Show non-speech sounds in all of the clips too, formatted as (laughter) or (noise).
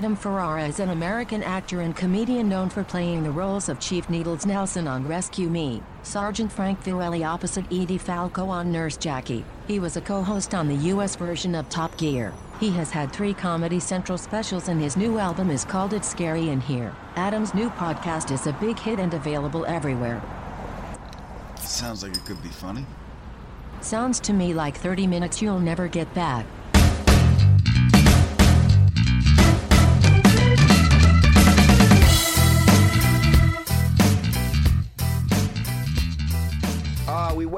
Adam Ferrara is an American actor and comedian known for playing the roles of Chief Needles Nelson on Rescue Me, Sergeant Frank Fiorelli opposite Edie Falco on Nurse Jackie. He was a co-host on the U.S. version of Top Gear. He has had three Comedy Central specials and his new album is called It's Scary in Here. Adam's new podcast is a big hit and available everywhere. Sounds like it could be funny. Sounds to me like 30 minutes you'll never get back.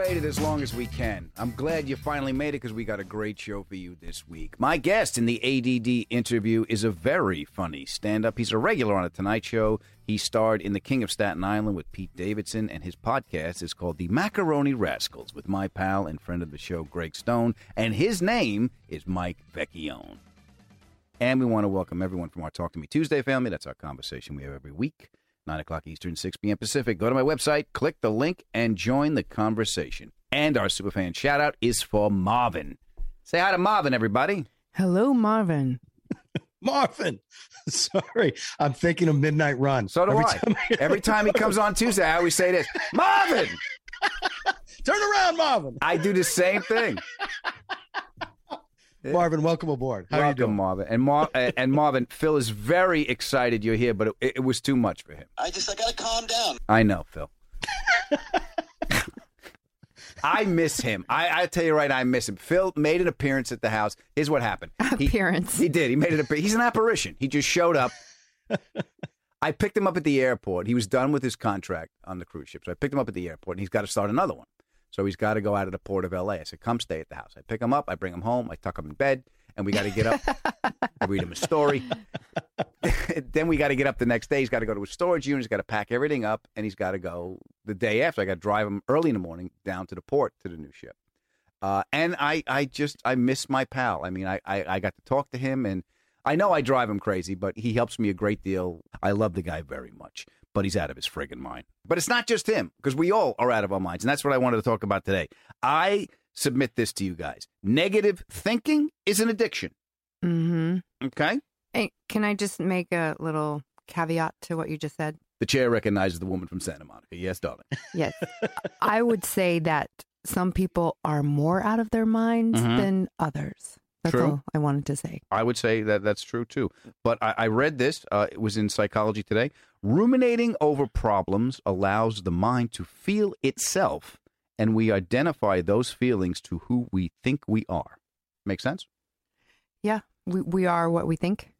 Waited as long as we can. I'm glad you finally made it because we got a great show for you this week. My guest in the ADD interview is a very funny stand up. He's a regular on a Tonight Show. He starred in The King of Staten Island with Pete Davidson, and his podcast is called The Macaroni Rascals with my pal and friend of the show, Greg Stone. And his name is Mike Vecchione. And we want to welcome everyone from our Talk to Me Tuesday family. That's our conversation we have every week. 9 o'clock Eastern, 6 p.m. Pacific. Go to my website, click the link, and join the conversation. And our superfan shout out is for Marvin. Say hi to Marvin, everybody. Hello, Marvin. (laughs) Marvin. (laughs) Sorry, I'm thinking of Midnight Run. So do Every I. time Every time he comes on Tuesday, I always say this Marvin! (laughs) Turn around, Marvin. I do the same thing. Marvin, welcome aboard. How are you doing? Marvin. And, Mar- (laughs) and Marvin, Phil is very excited you're here, but it, it was too much for him. I just I gotta calm down. I know, Phil. (laughs) I miss him. I, I tell you right, I miss him. Phil made an appearance at the house. Here's what happened. He- Appearance. He, did. He made an appearance. He's an apparition. He just showed up. (laughs) I picked him up at the airport. He was done with his contract on the cruise ship. So I picked him up at the airport, and he's got to start another one. So he's got to go out of the port of L.A. I said, come stay at the house. I pick him up. I bring him home. I tuck him in bed, and we got to get up. I read him a story. (laughs) then we got to get up the next day. He's got to go to his storage unit. He's got to pack everything up, and he's got to go the day after. I got to drive him early in the morning down to the port to the new ship. Uh, and I, I just, I miss my pal. I mean, I, I, I got to talk to him, and I know I drive him crazy, but he helps me a great deal. I love the guy very much, but he's out of his friggin' mind. But it's not just him, because we all are out of our minds, and that's what I wanted to talk about today. I submit this to you guys: negative thinking is an addiction. Mm-hmm. Okay. Hey, can I just make a little caveat to what you just said? The chair recognizes the woman from Santa Monica. Yes, darling. (laughs) (laughs) Yes. I would say that some people are more out of their minds Mhm. than others. That's True. all I wanted to say. I would say that that's true too. But I, I read this. Uh, it was in Psychology Today. Ruminating over problems allows the mind to feel itself, and we identify those feelings to who we think we are. Make sense? Yeah, we, we are what we think.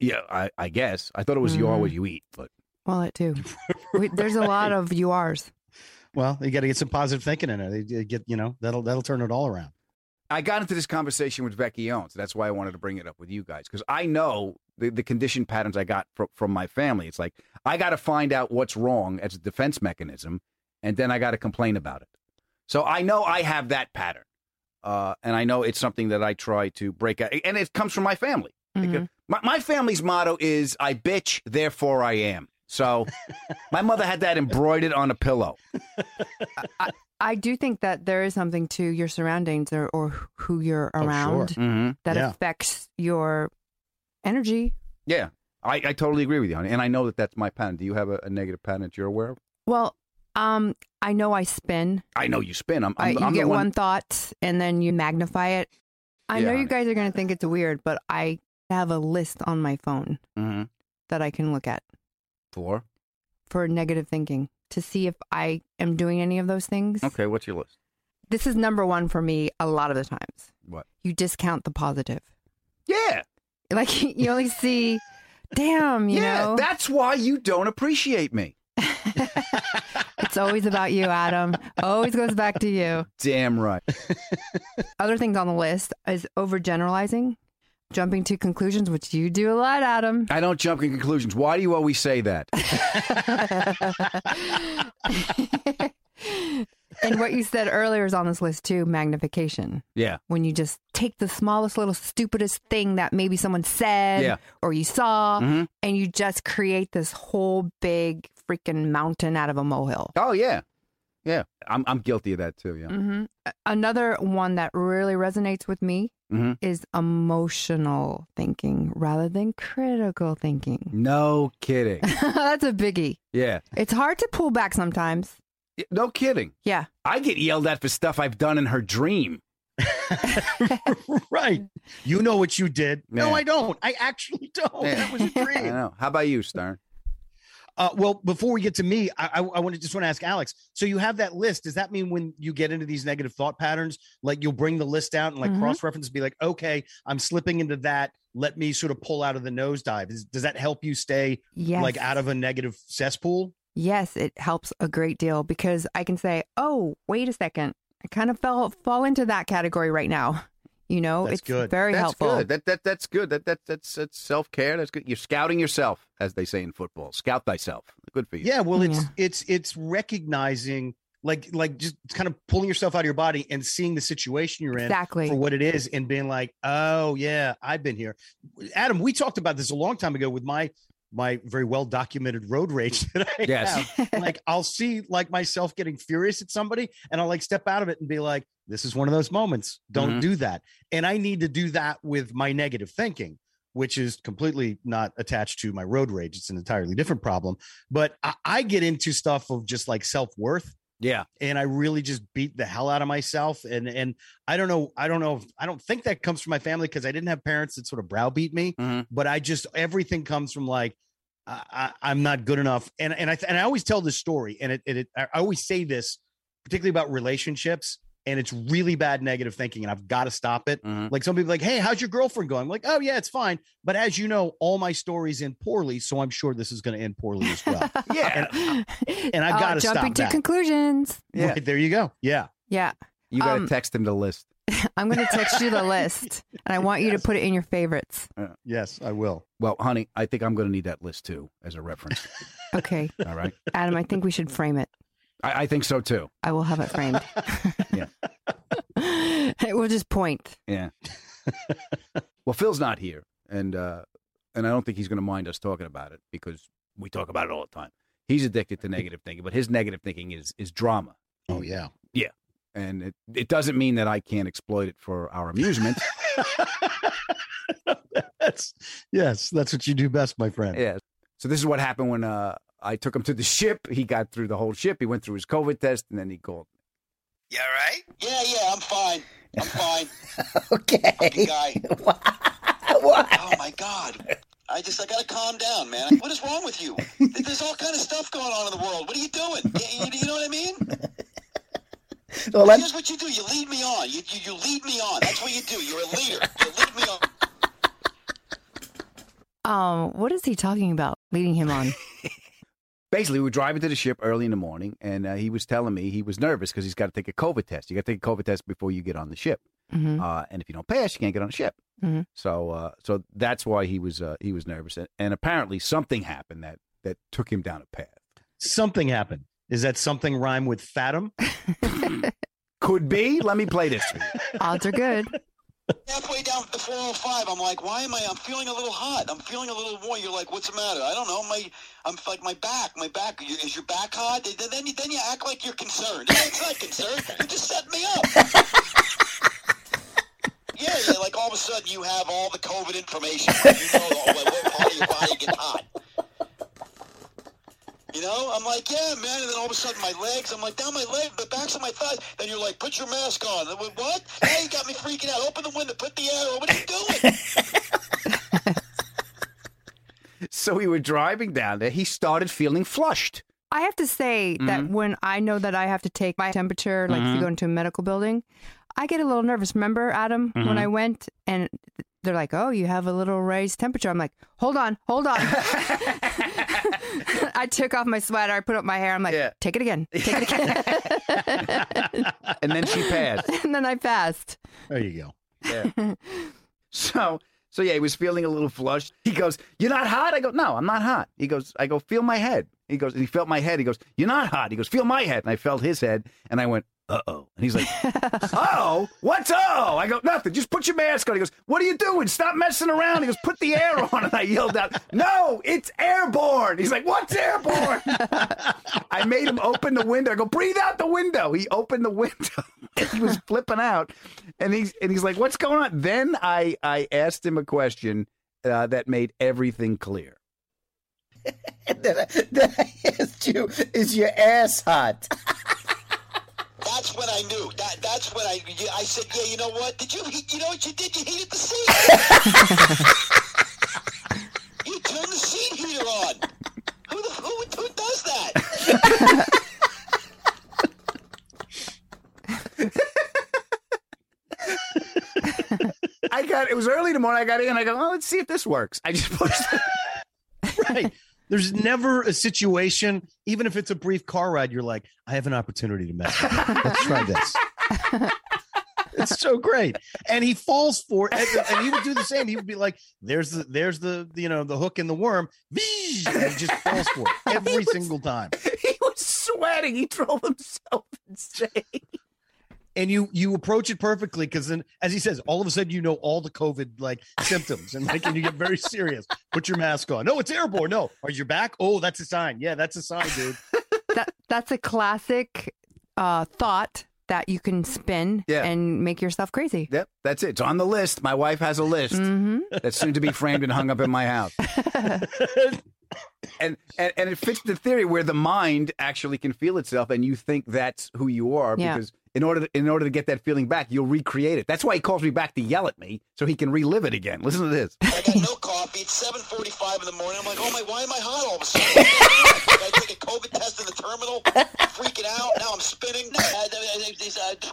Yeah, I, I guess. I thought it was you are Mhm. what you eat, but Well, it too. (laughs) we, there's a lot of you are's. Well, you got to get some positive thinking in it. You Get you know that'll that'll turn it all around. I got into this conversation with Becky Owens. that's why I wanted to bring it up with you guys because I know the, the condition patterns I got from, from my family. It's like I got to find out what's wrong as a defense mechanism, and then I got to complain about it. So I know I have that pattern, uh, and I know it's something that I try to break out, and it comes from my family. Mhm. My, my family's motto is "I bitch, therefore I am." So my mother had that embroidered on a pillow. (laughs) I do think that there is something to your surroundings or, or who you're Oh, sure. around Mm-hmm. that Yeah. affects your energy. Yeah, I, I totally agree with you, honey. And I know that that's my pattern. Do you have a, a negative pattern that you're aware of? Well, um, I know I spin. I know you spin. I'm, I, I'm, you I'm the get one. one thought and then you magnify it. I Yeah, know you honey. guys are going to think it's weird, but I have a list on my phone Mhm. that I can look at Four. for negative thinking to see if I am doing any of those things. Okay, what's your list? This is number one for me a lot of the times. What? You discount the positive. Yeah, Like (laughs) you only see, damn, you yeah. know, That's why you don't appreciate me. (laughs) it's always about you, Adam. Always goes back to you. Damn right. Other things on the list is overgeneralizing, jumping to conclusions, which you do a lot, Adam. I don't jump in conclusions. Why do you always say that? (laughs) and what you said earlier is on this list too magnification. Yeah. When you just take the smallest little stupidest thing that maybe someone said Yeah. or you saw Mhm. and you just create this whole big freaking mountain out of a molehill. Oh yeah, yeah. I'm I'm guilty of that too. Yeah. hmm Another one that really resonates with me hmm is emotional thinking rather than critical thinking. No kidding. (laughs) That's a biggie. Yeah. It's hard to pull back sometimes. No kidding. Yeah. I get yelled at for stuff I've done in her dream. (laughs) (laughs) right. You know what you did. No, I don't. I actually don't. Yeah. That was a I dream. know. How about you, Stern? Uh, well, before we get to me, I, I, I want to just want to ask Alex. So you have that list. Does that mean when you get into these negative thought patterns, like you'll bring the list out and like Mhm. cross reference, be like, okay, I'm slipping into that. Let me sort of pull out of the nosedive. Is, does that help you stay Yes. like out of a negative cesspool? Yes, it helps a great deal because I can say, "Oh, wait a second, I kind of fell fall into that category right now." You know, That's it's good. very that's helpful. good. That that that's good. That that that's that's self care. That's good. You're scouting yourself, as they say in football. Scout thyself. Good for you. Yeah. Well, it's Yeah. it's it's recognizing like like just kind of pulling yourself out of your body and seeing the situation you're in Exactly. for what it is and being like, oh yeah, I've been here. Adam, we talked about this a long time ago with my my very well documented road rage (laughs) that I Yes. have. Like I'll see like myself getting furious at somebody and I'll like step out of it and be like, this is one of those moments. Don't Mhm. do that. And I need to do that with my negative thinking. Which is completely not attached to my road rage. It's an entirely different problem. But I, I get into stuff of just like self worth Yeah. and I really just beat the hell out of myself. And and I don't know, I don't know, if, I don't think that comes from my family because I didn't have parents that sort of browbeat me. Mhm. But I just everything comes from like I, I, I'm not good enough. And and I and I always tell this story, and it, it, it I always say this, particularly about relationships. And it's really bad negative thinking, and I've got to stop it. Mhm. Like some people, are like, hey, how's your girlfriend going? I'm like, oh yeah, it's fine. But as you know, all my stories end poorly, so I'm sure this is going to end poorly as well. (laughs) Yeah. and I've Oh, gotta stop jumping stop to that. conclusions. Yeah. Right, there you go. Yeah. Yeah, You got to Um, text him the list. (laughs) I'm going to text you the list, and I want you to put it in your favorites. Yes, I will. Well, honey, I think I'm going to need that list too as a reference. (laughs) Okay, All right. Adam, I think we should frame it. I, I think so too. I will have it framed. (laughs) Yeah. (laughs) we'll just point. Yeah. well, Phil's not here, and uh, and I don't think he's going to mind us talking about it because we talk about it all the time. He's addicted to negative thinking, but his negative thinking is is drama, Oh yeah. Yeah, and it it doesn't mean that I can't exploit it for our amusement. (laughs) that's yes, that's what you do best, my friend. yeah. So this is what happened when uh, I took him to the ship. He got through the whole ship. He went through his COVID test, and then he called. You all right? Yeah, yeah, I'm fine. I'm fine. (laughs) Okay. Fucking guy. (laughs) what? Oh my god. I just I gotta calm down, man. What is wrong with you? There's all kind of stuff going on in the world. What are you doing? You, you- you know what I mean? (laughs) Well, let, Here's what you do. You lead me on. You, you, you lead me on. That's what you do. You're a leader. You lead me on. Um, what is he talking about? Leading him on. Basically, we were driving to the ship early in the morning, and uh, he was telling me he was nervous because he's got to take a COVID test. You got to take a COVID test before you get on the ship, hmm uh, and if you don't pass, you can't get on the ship. Mhm. So, uh, so that's why he was uh, he was nervous, and, and apparently something happened that that took him down a path. Something happened. Is that something rhyme with fathom? Could be. Let me play this. Odds are good. Halfway down the 405, I'm like, why am I? I'm feeling a little hot. I'm feeling a little warm. You're like, what's the matter? I don't know. My, I'm like my back. My back. Is your back hot? Then you, then you act like you're concerned. It's not concerned. You're just setting me up. (laughs) Yeah, yeah, like all of a sudden you have all the COVID information. You know what part of your body gets hot. You know, I'm like, yeah, man, and then all of a sudden my legs, I'm like, down my leg, the backs of my thighs. Then you're like, put your mask on. I went, what? Now you got me freaking out. Open the window, put the air on. What are you doing? (laughs) So we were driving down there. He started feeling flushed. I have to say that Mm-hmm. when I know that I have to take my temperature, like if you go into a medical building, I get a little nervous. Remember, Adam, Mm-hmm. when I went and they're like, "Oh, you have a little raised temperature." I'm like, "Hold on, hold on." (laughs) (laughs) I took off my sweater, I put up my hair. I'm like, Yeah. "Take it again, take it again," (laughs) And then she passed. and then I passed. There you go. Yeah. so so yeah, he was feeling a little flushed. He goes, "You're not hot." I go, "No, I'm not hot." He goes, "I go, feel my head." He goes, and he felt my head. He goes, "You're not hot." He goes, "Feel my head." And I felt his head, and I went, "Uh oh." And he's like, (laughs) "Oh, what's oh?" I go, "Nothing. Just put your mask on." He goes, "What are you doing? Stop messing around." He goes, "Put the air on." And I yelled out, "No, it's airborne." He's like, "What's airborne?" (laughs) I made him open the window. I go, "Breathe out the window." He opened the window. (laughs) he was flipping out, and he's and he's like, "What's going on?" Then I I asked him a question uh, that made everything clear. then, I, then I asked you, is your ass hot? That's when I knew. That that's when I I said, yeah, you know what? Did you heat? You know what you did? You heated the seat. you turned the seat heater on. Who the who, who does that? I got it was early in the morning. I got in. I go, "Oh, let's see if this works." I just pushed. It. right. There's never a situation, even if it's a brief car ride, you're like, I have an opportunity to mess up. Let's try this. (laughs) it's so great. And he falls for it. And, and he would do the same. He would be like, there's the there's the you know, the hook and the worm. And he just falls for it (laughs) every was- single time. (laughs) He was sweating. He drove himself insane. And you you approach it perfectly because then as he says, all of a sudden you know all the COVID like symptoms and like and you get very (laughs) serious. Put your mask on. No, it's airborne. No. Are you back? Oh, that's a sign. Yeah, that's a sign, dude. (laughs) That that's a classic uh, thought that you can spin Yeah. and make yourself crazy. Yep, that's it. It's on the list. My wife has a list hmm that's soon to be framed and hung up in my house. (laughs) and, and and it fits the theory where the mind actually can feel itself, and you think that's who you are Yeah. because in order to, in order to get that feeling back, you'll recreate it. That's why he calls me back to yell at me so he can relive it again. Listen to this. I got no coffee. It's seven forty-five in the morning. I'm like, oh my, why am I hot all of a sudden? I take a COVID test in the terminal. I'm freaking out. Now I'm spinning. Uh,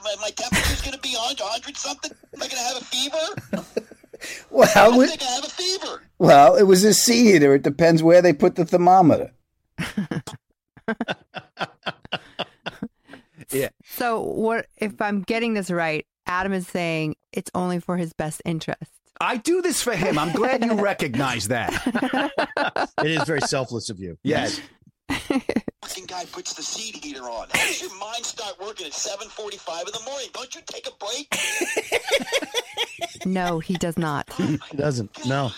my- my temperature's gonna be on hundred something. Am I gonna have a fever? (laughs) Well, I we- think I have a fever. Well, it was a sea heater. It depends where they put the thermometer. (laughs) Yeah. So what if I'm getting this right? Adam is saying it's only for his best interest. I do this for him. I'm glad you recognize that. (laughs) It is very selfless of you. Yes. (laughs) Fucking guy puts the seat heater on. How does your mind start working at seven forty-five in the morning? Don't you take a break? No, he does not. he doesn't. No.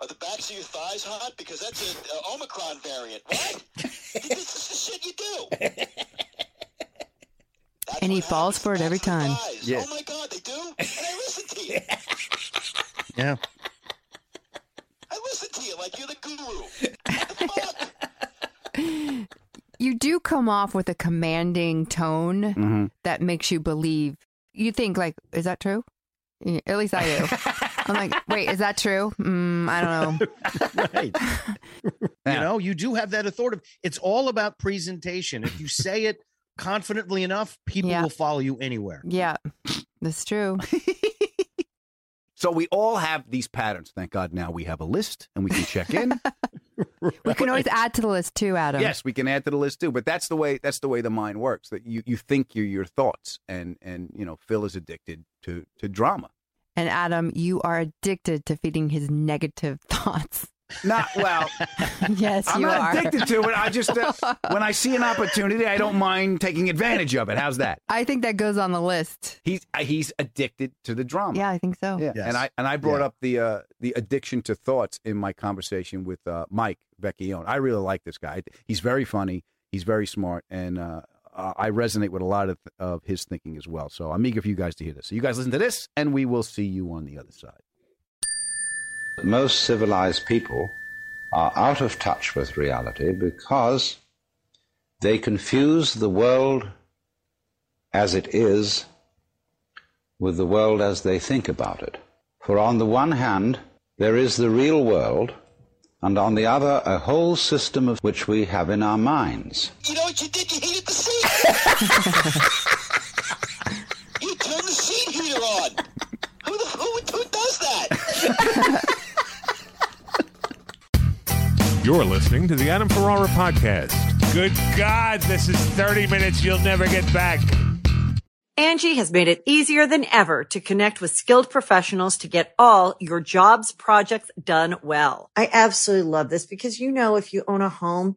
Are the backs of your thighs hot? Because that's an uh, Omicron variant. What? (laughs) this is the shit you do. That's And he what falls happens. for it every Backs of the time. thighs. Yeah. Oh my God, they do? And I listen to you. (laughs) Yeah. I listen to you like you're the guru. What the (laughs) fuck? You do come off with a commanding tone Mhm. that makes you believe. You think like, is that true? At least I do. I'm like, wait, is that true? Mm, I don't know. (laughs) Right. Yeah. You know, you do have that authority. It's all about presentation. If you say it confidently enough, people Yeah. will follow you anywhere. Yeah, that's true. (laughs) So we all have these patterns. Thank God now we have a list and we can check in. (laughs) We can always add to the list too, Adam. yes, we can add to the list too. But that's the way that's the way the mind works. That you, you think you're your thoughts, and and you know Phil is addicted to to drama. And Adam, you are addicted to feeding his negative (laughs) thoughts. Not well. (laughs) yes, I'm you not are. addicted to it. I just uh, (laughs) when I see an opportunity, I don't mind taking advantage of it. How's that? I think that goes on the list. He's uh, he's addicted to the drama. Yeah, I think so. Yeah, Yes. and I and I brought Yeah. up the uh, the addiction to thoughts in my conversation with uh, Mike Vecchione. I really like this guy. He's very funny. He's very smart, and uh, uh, I resonate with a lot of of his thinking as well. So I'm eager for you guys to hear this. So you guys listen to this, and we will see you on the other side. Most civilized people are out of touch with reality because they confuse the world as it is with the world as they think about it. For on the one hand, there is the real world, and on the other, a whole system of which we have in our minds. You know what you did? You heated the seat. you turned the seat heater on. Who the who, who does that? You're listening to the Adam Ferrara podcast. Good God, this is 30 minutes you'll never get back. Angi has made it easier than ever to connect with skilled professionals to get all your jobs projects done well. I absolutely love this because, you know, if you own a home,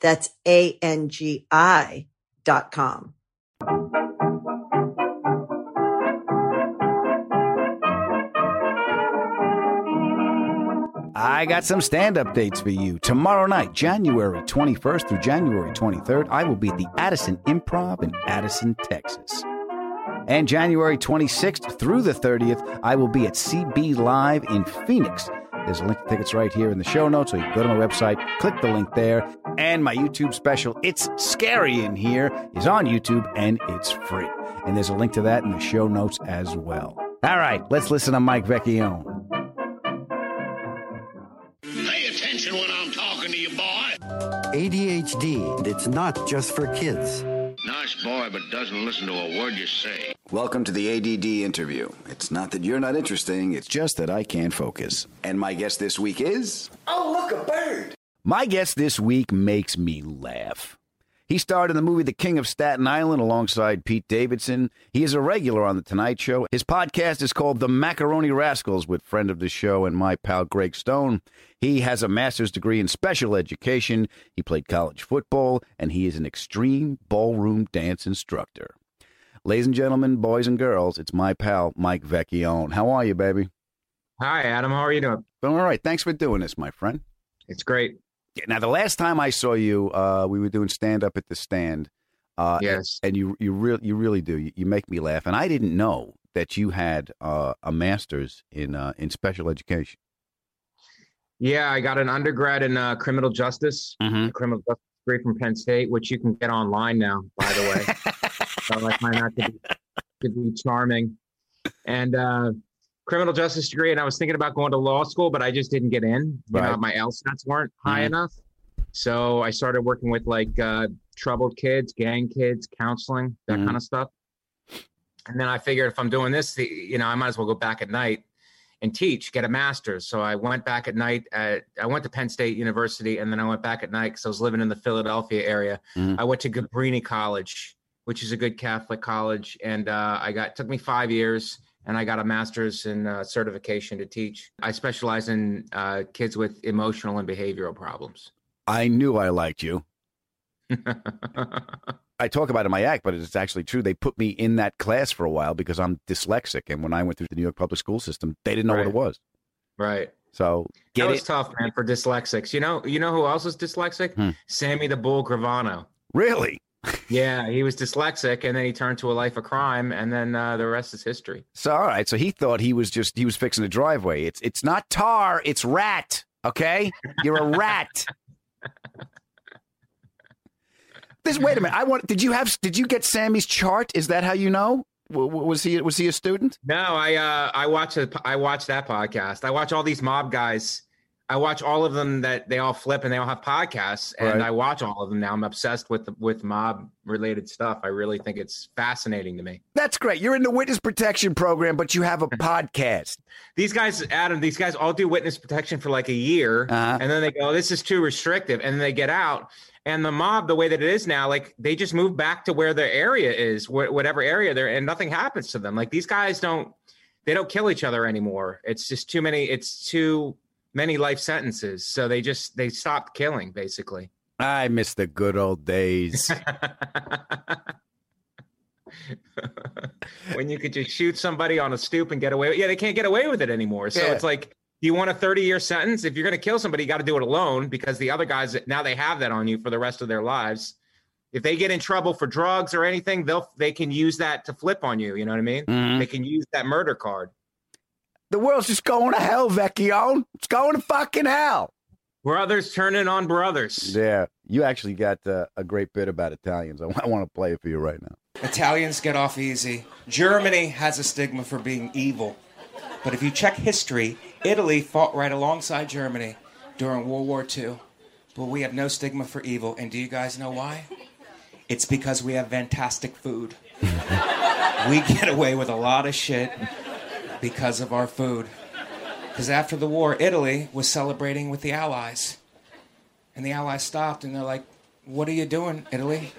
That's A-N-G-I dot com. I got some stand up dates for you. Tomorrow night, January 21st through January 23rd, I will be at the Addison Improv in Addison, Texas. And January 26th through the 30th, I will be at CB Live in Phoenix. There's a link to tickets right here in the show notes, so you can go to my website, click the link there, and my YouTube special, It's Scary in Here, is on YouTube and it's free. And there's a link to that in the show notes as well. All right, let's listen to Mike Vecchione. Pay attention when I'm talking to you, boy. ADHD, it's not just for kids. Nice boy, but doesn't listen to a word you say. Welcome to the ADD interview. It's not that you're not interesting, it's just that I can't focus. And my guest this week is. Oh, look, a bird. My guest this week makes me laugh. He starred in the movie The King of Staten Island alongside Pete Davidson. He is a regular on The Tonight Show. His podcast is called The Macaroni Rascals with friend of the show and my pal Greg Stone. He has a master's degree in special education. He played college football, and he is an extreme ballroom dance instructor. Ladies and gentlemen, boys and girls, it's my pal Mike Vecchione. How are you, baby? Hi, Adam. How are you doing? Doing all right. Thanks for doing this, my friend. It's great. Now, the last time I saw you, uh, we were doing stand up at the stand. Uh, Yes. and you you really you really do. You, you make me laugh, and I didn't know that you had uh, a master's in uh, in special education. Yeah, I got an undergrad in uh, criminal justice, Mhm. a criminal justice degree from Penn State, which you can get online now, by the way. (laughs) so I find that to be, to be charming. And uh, criminal justice degree, and I was thinking about going to law school, but I just didn't get in. You know, my LSATs weren't high Mhm. enough. So I started working with like uh, troubled kids, gang kids, counseling, that Mhm. kind of stuff. And then I figured if I'm doing this, you know, I might as well go back at night and teach, get a master's. So I went back at night. At, I went to Penn State University, and then I went back at night because I was living in the Philadelphia area. Mhm. I went to Cabrini College, which is a good Catholic college, and uh, I got took me five years, and I got a master's in uh, certification to teach. I specialize in uh, kids with emotional and behavioral problems. I knew I liked you. (laughs) I talk about it in my act, but it's actually true. They put me in that class for a while because I'm dyslexic, and when I went through the New York public school system, they didn't know what it was. right. So That was it. tough, man, for dyslexics. You know, you know who else was dyslexic? Hmm. Sammy the Bull Gravano. Really? Yeah, he was dyslexic, and then he turned to a life of crime, and then uh, the rest is history. So all right. So he thought he was just he was fixing the driveway. It's it's not tar. It's rat. Okay, you're a rat. This wait a minute. I want. Did you have? Did you get Sammy's chart? Is that how you know? Was he was he a student? No, I uh, I watch a, I watch that podcast. I watch all these mob guys. I watch all of them that they all flip and they all have podcasts, and Right. I watch all of them now. I'm obsessed with with mob related stuff. I really think it's fascinating to me. That's great. You're in the witness protection program, but you have a (laughs) podcast. These guys, Adam, these guys all do witness protection for like a year, Uh-huh. and then they go, "This is too restrictive," and then they get out. And the mob, the way that it is now, like they just move back to where their area is, wh- whatever area they're, and nothing happens to them. Like these guys don't, they don't kill each other anymore. It's just too many. It's too many life sentences, so they just they stopped killing basically. I miss the good old days. (laughs) when you could just shoot somebody on a stoop and get away. with Yeah, they can't get away with it anymore. So Yeah. it's like you want a 30 year sentence. If you're going to kill somebody, you got to do it alone because the other guys now they have that on you for the rest of their lives. If they get in trouble for drugs or anything, they'll they can use that to flip on you. You know what I mean? Mhm. They can use that murder card. The world's just going to hell, Vecchio. It's going to fucking hell. Brothers turning on brothers. Yeah, you actually got uh, a great bit about Italians. I want to play it for you right now. Italians get off easy. Germany has a stigma for being evil. But if you check history, Italy fought right alongside Germany during World War II. But we have no stigma for evil. And do you guys know why? It's because we have fantastic food. (laughs) we get away with a lot of shit because of our food. Because after the war, Italy was celebrating with the Allies. And the Allies stopped and they're like, What are you doing, Italy?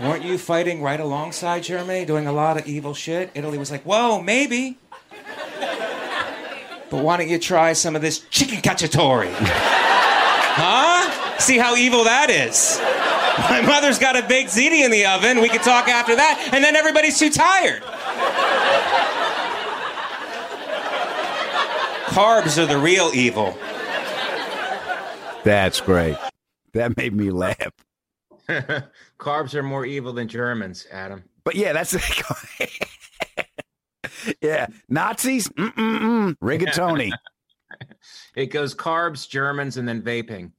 Weren't you fighting right alongside Germany, doing a lot of evil shit? Italy was like, whoa, maybe. But why don't you try some of this chicken cacciatore? (laughs) huh? See how evil that is. My mother's got a baked ziti in the oven. We could talk after that, and then everybody's too tired. Carbs are the real evil. That's great. That made me laugh. (laughs) Carbs are more evil than Germans, Adam. But yeah, that's (laughs) yeah. Nazis, mm-mm-mm. rigatoni. (laughs) It goes carbs, Germans, and then vaping.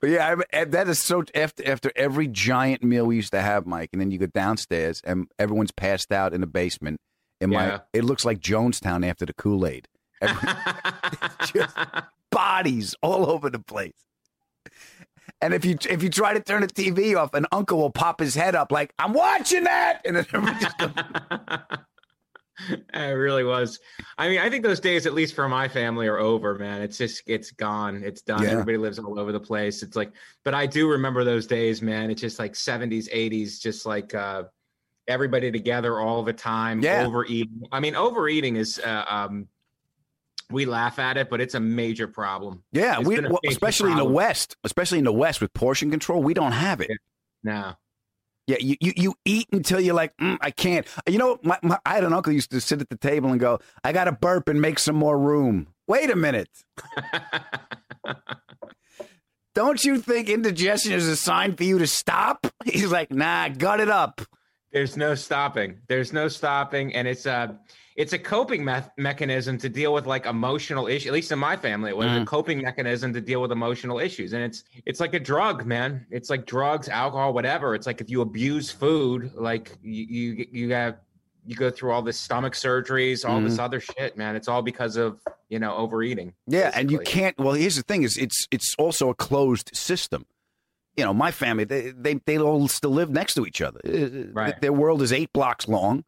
But yeah, I, and that is so. After after every giant meal we used to have, Mike, and then you go downstairs and everyone's passed out in the basement. In Yeah. my, it looks like Jonestown after the Kool Aid. (laughs) (laughs) just bodies all over the place. And if you if you try to turn the TV off, an uncle will pop his head up like, "I'm watching that," and then just (laughs) it really was. I mean, I think those days, at least for my family, are over, man. It's just, it's gone. It's done. Yeah. Everybody lives all over the place. It's like, but I do remember those days, man. It's just like 70s, 80s, just like uh, everybody together all the time, Yeah. overeating. I mean, overeating is, uh, um, we laugh at it, but it's a major problem. Yeah, It's we well, especially in the. West, especially in the West with portion control, we don't have it. No. Yeah, you, you, you eat until you're like, mm, I can't. You know, my, my, I had an uncle used to sit at the table and go, I got to burp and make some more room. Wait a minute. (laughs) Don't you think indigestion is a sign for you to stop? (laughs) He's like, nah, gut it up. There's no stopping. There's no stopping, and it's a it's a coping me- mechanism to deal with like emotional issues. At least in my family, it was a Mhm. coping mechanism to deal with emotional issues, and it's it's like a drug, man. It's like drugs, alcohol, whatever. It's like if you abuse food, like you you, you have you go through all this stomach surgeries, all this Mhm. other shit, man. It's all because of you know overeating. Yeah, and you can't. Well, here's the thing: is it's it's also a closed system. You know, my family they they they all still live next to each other. Uh, Right. Their world is eight blocks long.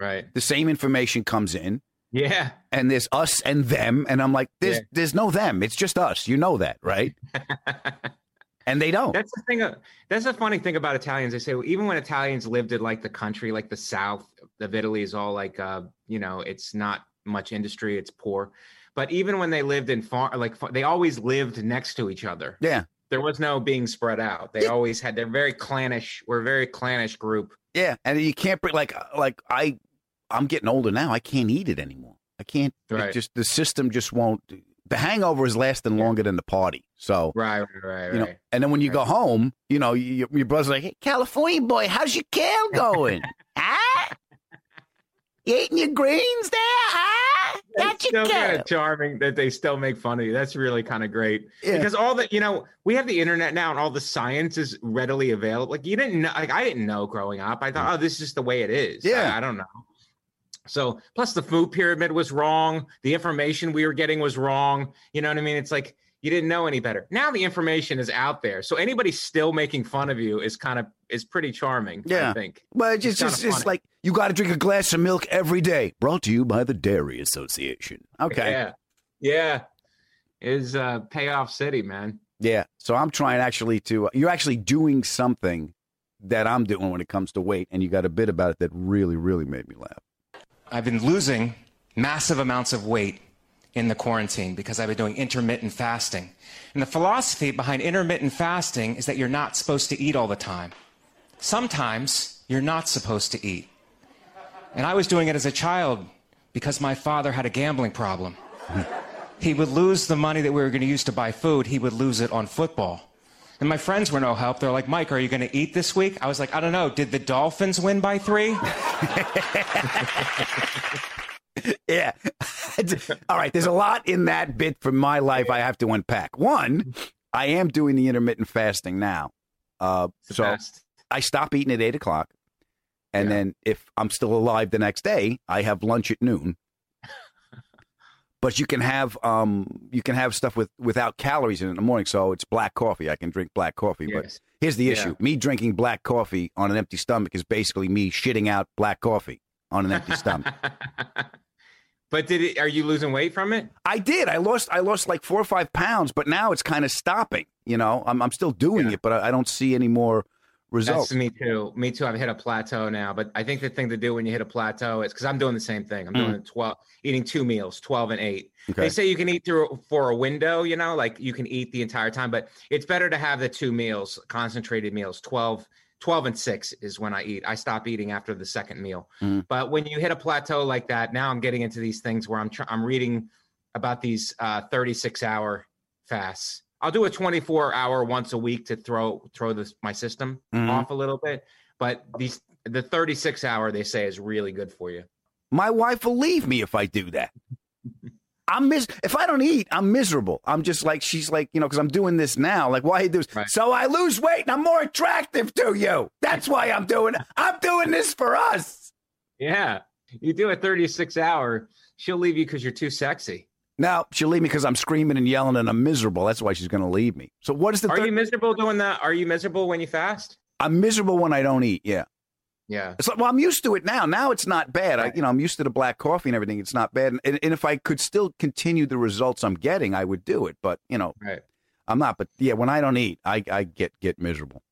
Right. The same information comes in, Yeah. and there's us and them, and I'm like, there's Yeah. there's no them. It's just us. You know that, right? (laughs) and they don't. That's the thing. uh, That's the funny thing about Italians. They say well, even when Italians lived in like the country, like the south of Italy is all like, uh, you know, it's not much industry, it's poor. But even when they lived in farm, like they always lived next to each other. Yeah. There was no being spread out. They always had. They're very clannish. We're a very clannish group. Yeah, and you can't bring like uh, like I I'm getting older now. I can't eat it anymore. I can't. Right. just the system just won't. The hangover is lasting longer than the party. So Right, right, right, you know, right. and then when you go home, you know, you, your brother's like, "Hey, California boy, how's your kale (laughs) going? huh? You eating your greens there? Huh? Your still kind of charming that they still make fun of you. That's really kind of great Yeah. because all the you know we have the internet now and all the science is readily available. Like you didn't know, like I didn't know growing up. I thought, mm. oh, this is just the way it is. Yeah. I, I don't know. So plus the food pyramid was wrong. The information we were getting was wrong. You know what I mean? It's like you didn't know any better. Now the information is out there. So anybody still making fun of you is kind of is pretty charming. Yeah. I think. Well, it's just, it's, it's like you got to drink a glass of milk every day. Brought to you by the Dairy Association. Okay. Yeah. Yeah. Is uh payoff city, man. Yeah. So I'm trying actually to. You're actually doing something that I'm doing when it comes to weight, and you got a bit about it that really, really made me laugh. I've been losing massive amounts of weight in the quarantine because I've been doing intermittent fasting. And the philosophy behind intermittent fasting is that you're not supposed to eat all the time. Sometimes you're not supposed to eat. And I was doing it as a child because my father had a gambling problem. (laughs) he would lose the money that we were going to use to buy food, he would lose it on football. And my friends were no help. They're like, Mike, are you going to eat this week? I was like, I don't know. Did the Dolphins win by three? (laughs) (laughs) yeah. (laughs) All right. There's a lot in that bit from my life I have to unpack. One, I am doing the intermittent fasting now. Uh, so best. I stop eating at eight o'clock. And then if I'm still alive the next day, I have lunch at noon. (laughs) but you can have um you can have stuff with without calories in it in the morning. So it's black coffee. I can drink black coffee. But here's the Yeah. issue: me drinking black coffee on an empty stomach is basically me shitting out black coffee on an empty stomach. But did it? Are you losing weight from it? I did. I lost. I lost like four or five pounds, but now it's kind of stopping. You know, I'm I'm still doing it, but I, I don't see any more results. That's me too. Me too. I've hit a plateau now, but I think the thing to do when you hit a plateau is because I'm doing the same thing. I'm Mm. doing twelve, eating two meals, twelve and eight. Okay. They say you can eat through for a window, you know, like you can eat the entire time, but it's better to have the two meals, concentrated meals. 12, 12 and six is when I eat. I stop eating after the second meal. Mm. But when you hit a plateau like that, now I'm getting into these things where I'm tr- I'm reading about these uh, 36 hour fasts. I'll do a 24 hour once a week to throw throw this my system Mhm. off a little bit. But these the 36 hour they say is really good for you. My wife will leave me if I do that. (laughs) I'm mis- if I don't eat, I'm miserable. I'm just like she's like you know because I'm doing this now. Like why do this? So I lose weight and I'm more attractive to you. That's why I'm doing. I'm doing this for us. Yeah. You do a 36 hour, she'll leave you because you're too sexy. Now she'll leave me because I'm screaming and yelling and I'm miserable. That's why she's going to leave me. So what is the? Are thir- you miserable doing that? Are you miserable when you fast? I'm miserable when I don't eat. Yeah. Yeah. It's like, well, I'm used to it now. Now it's not bad. I, you know, I'm used to the black coffee and everything. It's not bad. And, and if I could still continue the results I'm getting, I would do it. But you know, Right. I'm not. But yeah, when I don't eat, I, I get get miserable.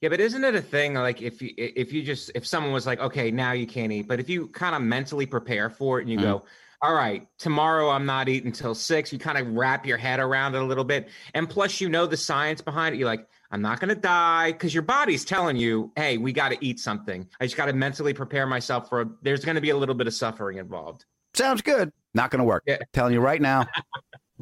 Yeah, but isn't it a thing like if you if you just if someone was like, okay, now you can't eat, but if you kind of mentally prepare for it and you mm-hmm. go, all right, tomorrow I'm not eating until six, you kind of wrap your head around it a little bit, and plus you know the science behind it. You're like, I'm not gonna die because your body's telling you, hey, we got to eat something. I just got to mentally prepare myself for. There's gonna be a little bit of suffering involved. Sounds good. Not going to work. Telling you right now.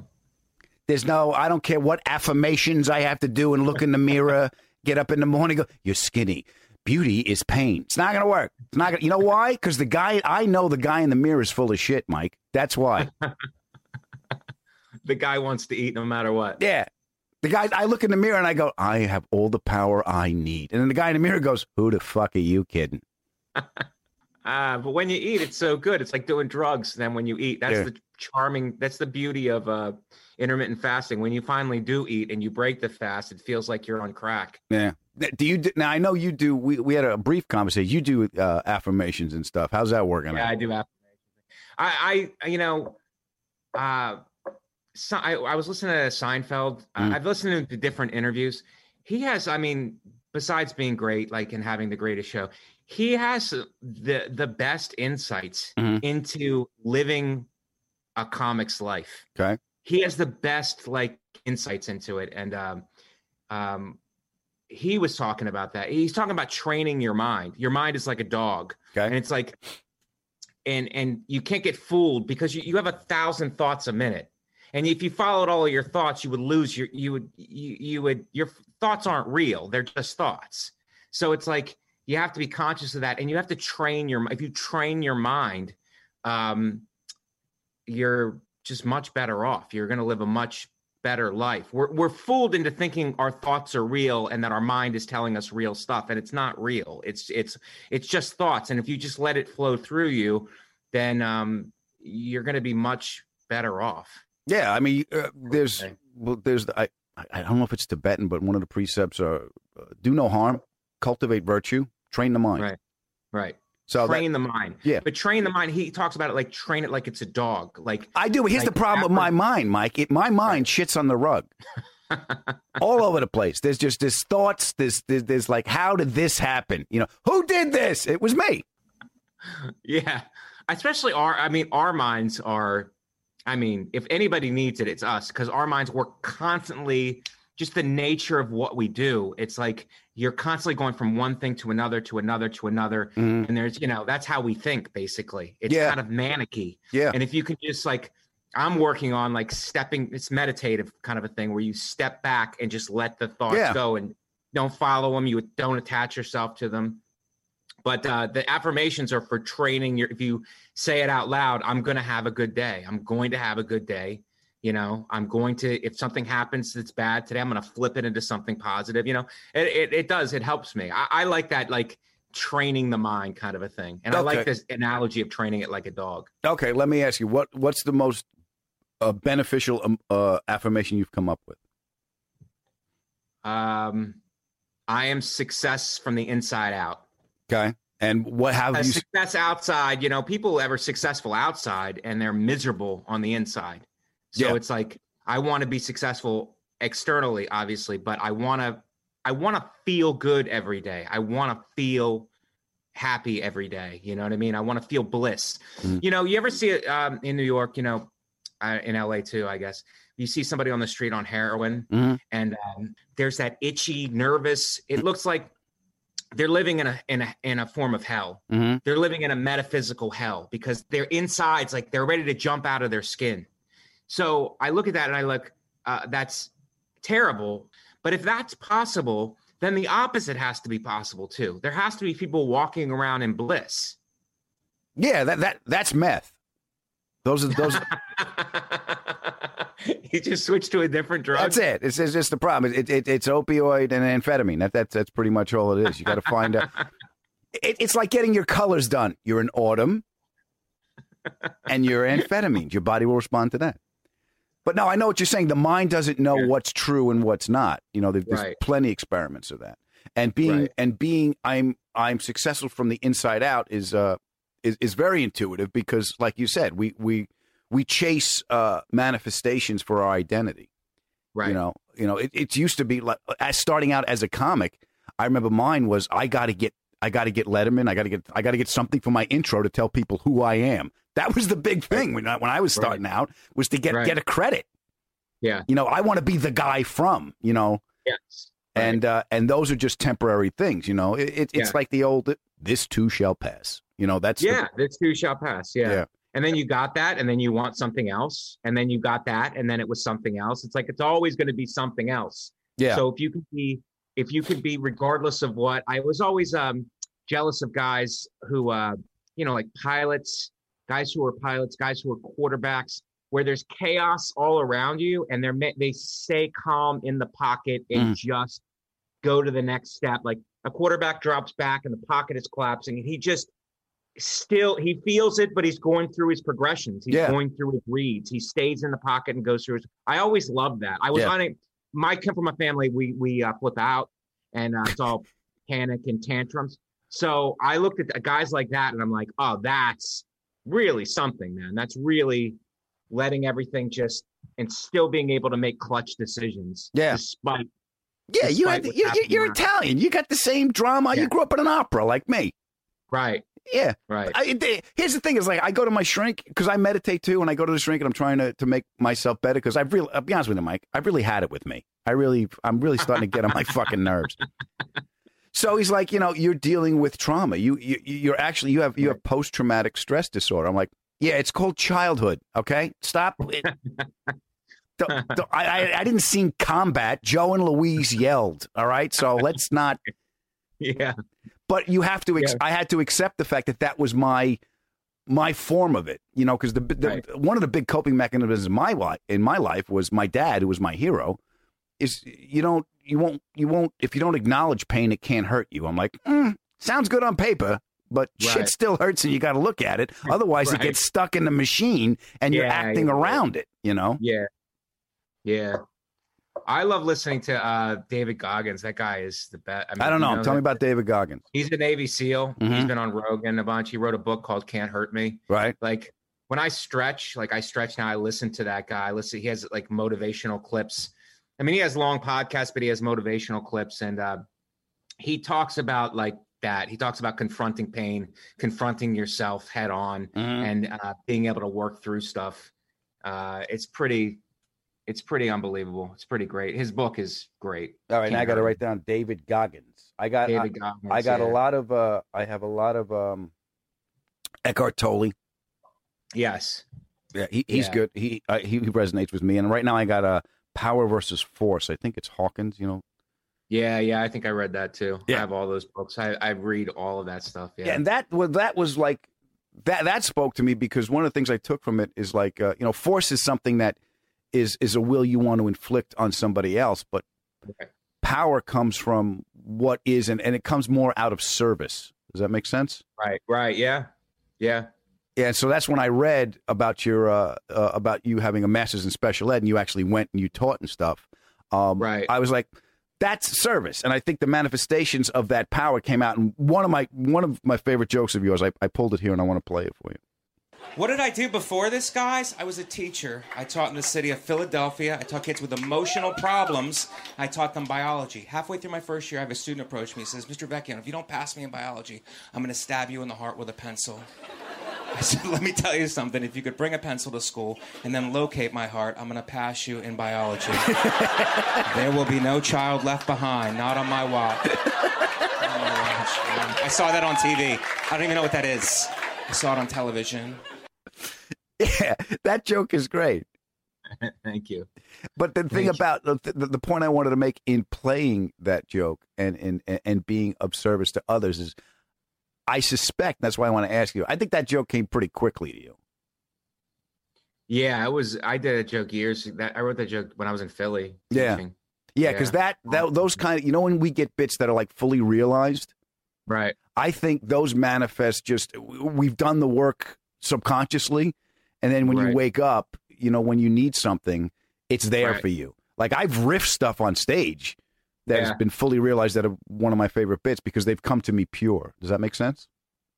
(laughs) There's no. I don't care what affirmations I have to do and look in the mirror. Get up in the morning. Go. You're skinny. Beauty is pain. It's not going to work. It's not. Gonna, you know why? Because the guy. I know the guy in the mirror is full of shit, Mike. That's why. (laughs) The guy wants to eat no matter what. Yeah. The guy, I look in the mirror and I go, I have all the power I need. And then the guy in the mirror goes, Who the fuck are you kidding? (laughs) Ah, but when you eat, it's so good. It's like doing drugs. Then when you eat, that's Yeah. the charming. That's the beauty of uh, intermittent fasting. When you finally do eat and you break the fast, it feels like you're on crack. Yeah. Do you do, now? I know you do. We, we had a brief conversation. You do uh, affirmations and stuff. How's that working? Yeah, out? I do affirmations. I, I, you know, uh, so, I, I was listening to Seinfeld. Mm. I've listened to different interviews. He has, I mean, besides being great, like and having the greatest show, he has the the best insights Mhm. into living a comic's life. Okay. He has the best like insights into it, and um, um, he was talking about that. He's talking about training your mind. Your mind is like a dog, Okay. and it's like and and you can't get fooled because you, you have a thousand thoughts a minute and if you followed all of your thoughts you would lose your you would you, you would your thoughts aren't real they're just thoughts. So it's like you have to be conscious of that and you have to train your if you train your mind um you're just much better off. You're going to live a much better life. We're, we're fooled into thinking our thoughts are real and that our mind is telling us real stuff and it's not real. It's it's it's just thoughts and if you just let it flow through you then um you're going to be much better off Yeah, I mean, uh, there's well, there's I I don't know if it's Tibetan, but one of the precepts are uh, do no harm, cultivate virtue, train the mind. Right. Right. So train that- the mind. Yeah. But train the mind. He talks about it like train it like it's a dog. Like I do. But here's like the problem with my mind, Mike. It, my mind shits on the rug. (laughs) All over the place. There's just this thoughts. This there's, there's like, how did this happen? You know, who did this? It was me. (laughs) Yeah. Especially our I mean our minds are I mean if anybody needs it it's us cuz our minds work constantly just the nature of what we do. It's like you're constantly going from one thing to another to another to another Mhm. and there's you know that's how we think basically. It's Yeah. kind of manicky. Yeah. And if you can just like I'm working on like stepping it's meditative kind of a thing where you step back and just let the thoughts Yeah. go and don't follow them, you don't attach yourself to them but uh, the affirmations are for training your if you say it out loud i'm going to have a good day. I'm going to have a good day. You know i'm going to if something happens that's bad today i'm going to flip it into something positive you know? It, it, it does. It helps me. I, I like that like training the mind kind of a thing. And i like this analogy of training it like a dog. Okay, let me ask you what what's the most uh, beneficial um, uh, affirmation you've come up with? um i am success from the inside out Okay, and what have you? success outside, you know, people ever successful outside and they're miserable on the inside. So Yeah. it's like I want to be successful externally, obviously, but I want to I want to feel good every day. I want to feel happy every day. You know what I mean? I want to feel bliss. Mhm. You know, you ever see it um, in New York? You know, uh, in LA too, I guess. You see somebody on the street on heroin, Mhm. and um, there's that itchy, nervous. It looks like they're living in a in a in a form of hell. Mhm. They're living in a metaphysical hell because their insides like they're ready to jump out of their skin. So I look at that and I look, uh, that's terrible. But if that's possible, then the opposite has to be possible too. There has to be people walking around in bliss. Yeah, that that that's meth. Those are those. (laughs) you just switched to a different drug. That's it. It's, it's just the problem. It, it, it's opioid and amphetamine. That, that's that's pretty much all it is. You got to find out. (laughs) It, it's like getting your colors done. You're in autumn, (laughs) and you're amphetamines. Your body will respond to that. But no, I know what you're saying. The mind doesn't know what's true and what's not. You know, there's Right. plenty experiments of that. And being Right. and being I'm I'm successful from the inside out is uh is, is very intuitive because, like you said, we we we chase uh manifestations for our identity. Right. You know, you know, it, it used to be like as starting out as a comic. I remember mine was I got to get I got to get Letterman. I got to get I got to get something for my intro to tell people who I am. That was the big thing when I, when I was starting out was to get Right. get a credit. Yeah. You know, I want to be the guy from. You know, Yes. and uh, and those are just temporary things. You know, it, it, it's Yeah. like the old "this too shall pass." You know, that's the- yeah, this too shall pass. Yeah. Yeah. And then you got that, and then you want something else, and then you got that, and then it was something else. It's like it's always going to be something else. Yeah. So if you can be, if you can be, regardless of what, I was always um jealous of guys who, uh, you know, like pilots, guys who are pilots, guys who are quarterbacks, where there's chaos all around you, and they're they stay calm in the pocket and just go to the next step. Like a quarterback drops back and the pocket is collapsing, and he just still he feels it, but he's going through his progressions. He's Yeah. going through his reads. He stays in the pocket and goes through his. I always loved that. I was Yeah. on a my come from a family we we uh, flip out and uh, it's all panic and tantrums. So I looked at guys like that and I'm like, oh, that's really something, man. That's really letting everything just and still being able to make clutch decisions. Yeah. Despite yeah. You despite had, you, you, happening you're around. Italian. You got the same drama. You grew up in an opera like me. right. Yeah. Right. I, they- here's the thing: is like I go to my shrink because I meditate too, and I go to the shrink and I'm trying to, to make myself better because I've really, I'll be honest with you, Mike, I've really had it with me. I really, I'm really starting to get on my fucking nerves. (laughs) So he's like, you know, you're dealing with trauma. You, you you're actually you have you have post traumatic stress disorder. I'm like, yeah, it's called childhood. Okay, stop. It- (laughs) don't- I, I I didn't see combat. Joe and Louise yelled. All right, so let's not. (laughs) Yeah. But you have to. Ex- I had to accept the fact that that was my my form of it. You know, because the, the one of the big coping mechanisms in my life in my life was my dad, who was my hero. Is you don't you won't you won't if you don't acknowledge pain, it can't hurt you. I'm like, mm, sounds good on paper. But shit still hurts, and you got to look at it. (laughs) Otherwise, it gets stuck in the machine, and you're acting you're around it. You know. Yeah. Yeah. I love listening to uh, David Goggins. That guy is the best. I don't know. Tell me that? about David Goggins. He's a Navy SEAL. He's Mhm. been on Rogan a bunch. He wrote a book called Can't Hurt Me. Right. Like when I stretch, like I stretch now, I listen to that guy. I listen. He has like motivational clips. I mean, he has long podcasts, but he has motivational clips, and uh, he talks about like that. He talks about confronting pain, confronting yourself head on, Mm-hmm. and uh, being able to work through stuff. Uh, it's pretty. It's pretty unbelievable. It's pretty great. His book is great. All right, now I got to write down David Goggins. I got David I, Goggins, I got yeah. a lot of uh I have a lot of um Eckhart Tolle. Yes. Yeah, he, he's Yeah. good. He, uh, he resonates with me. And right now I got a uh, Power versus Force. I think it's Hawkins. You know. Yeah, yeah, I think I read that too. I have all those books. I, I read all of that stuff. Yeah. Yeah, and that well, that was like that that spoke to me because one of the things I took from it is like uh, you know force is something that is is a will you want to inflict on somebody else, but power comes from what is and, and it comes more out of service. Does that make sense? Right, right, yeah, yeah. Yeah, so that's when I read about your uh, uh, about you having a master's in special ed, and you actually went and you taught and stuff. Um, right. I was like, that's service, and I think the manifestations of that power came out. And one of my one of my favorite jokes of yours, I, I pulled it here, and I want to play it for you. What did I do before this, guys? I was a teacher. I taught in the city of Philadelphia. I taught kids with emotional problems. I taught them biology. Halfway through my first year, I have a student approach me. He says, Mr. Vecchione, if you don't pass me in biology, I'm going to stab you in the heart with a pencil. I said, let me tell you something. If you could bring a pencil to school and then locate my heart, I'm going to pass you in biology. (laughs) there will be no child left behind, not on my watch. On my watch. I saw that on TV. I don't even know what that is. I saw it on television. Yeah, that joke is great. (laughs) Thank you. But the thing about the, the, the point I wanted to make in playing that joke and, and and being of service to others is, I suspect that's why I want to ask you. I think that joke came pretty quickly to you. Yeah, I was. I did a joke years. That I wrote that joke when I was in Philly. Yeah. teaching. Yeah, because that that those kind of you know when we get bits that are like fully realized, right? I think those manifest just we've done the work subconsciously, and then when you wake up, you know when you need something, it's there Right. for you. Like I've riffed stuff on stage that has been fully realized that are one of my favorite bits because they've come to me pure. Does that make sense?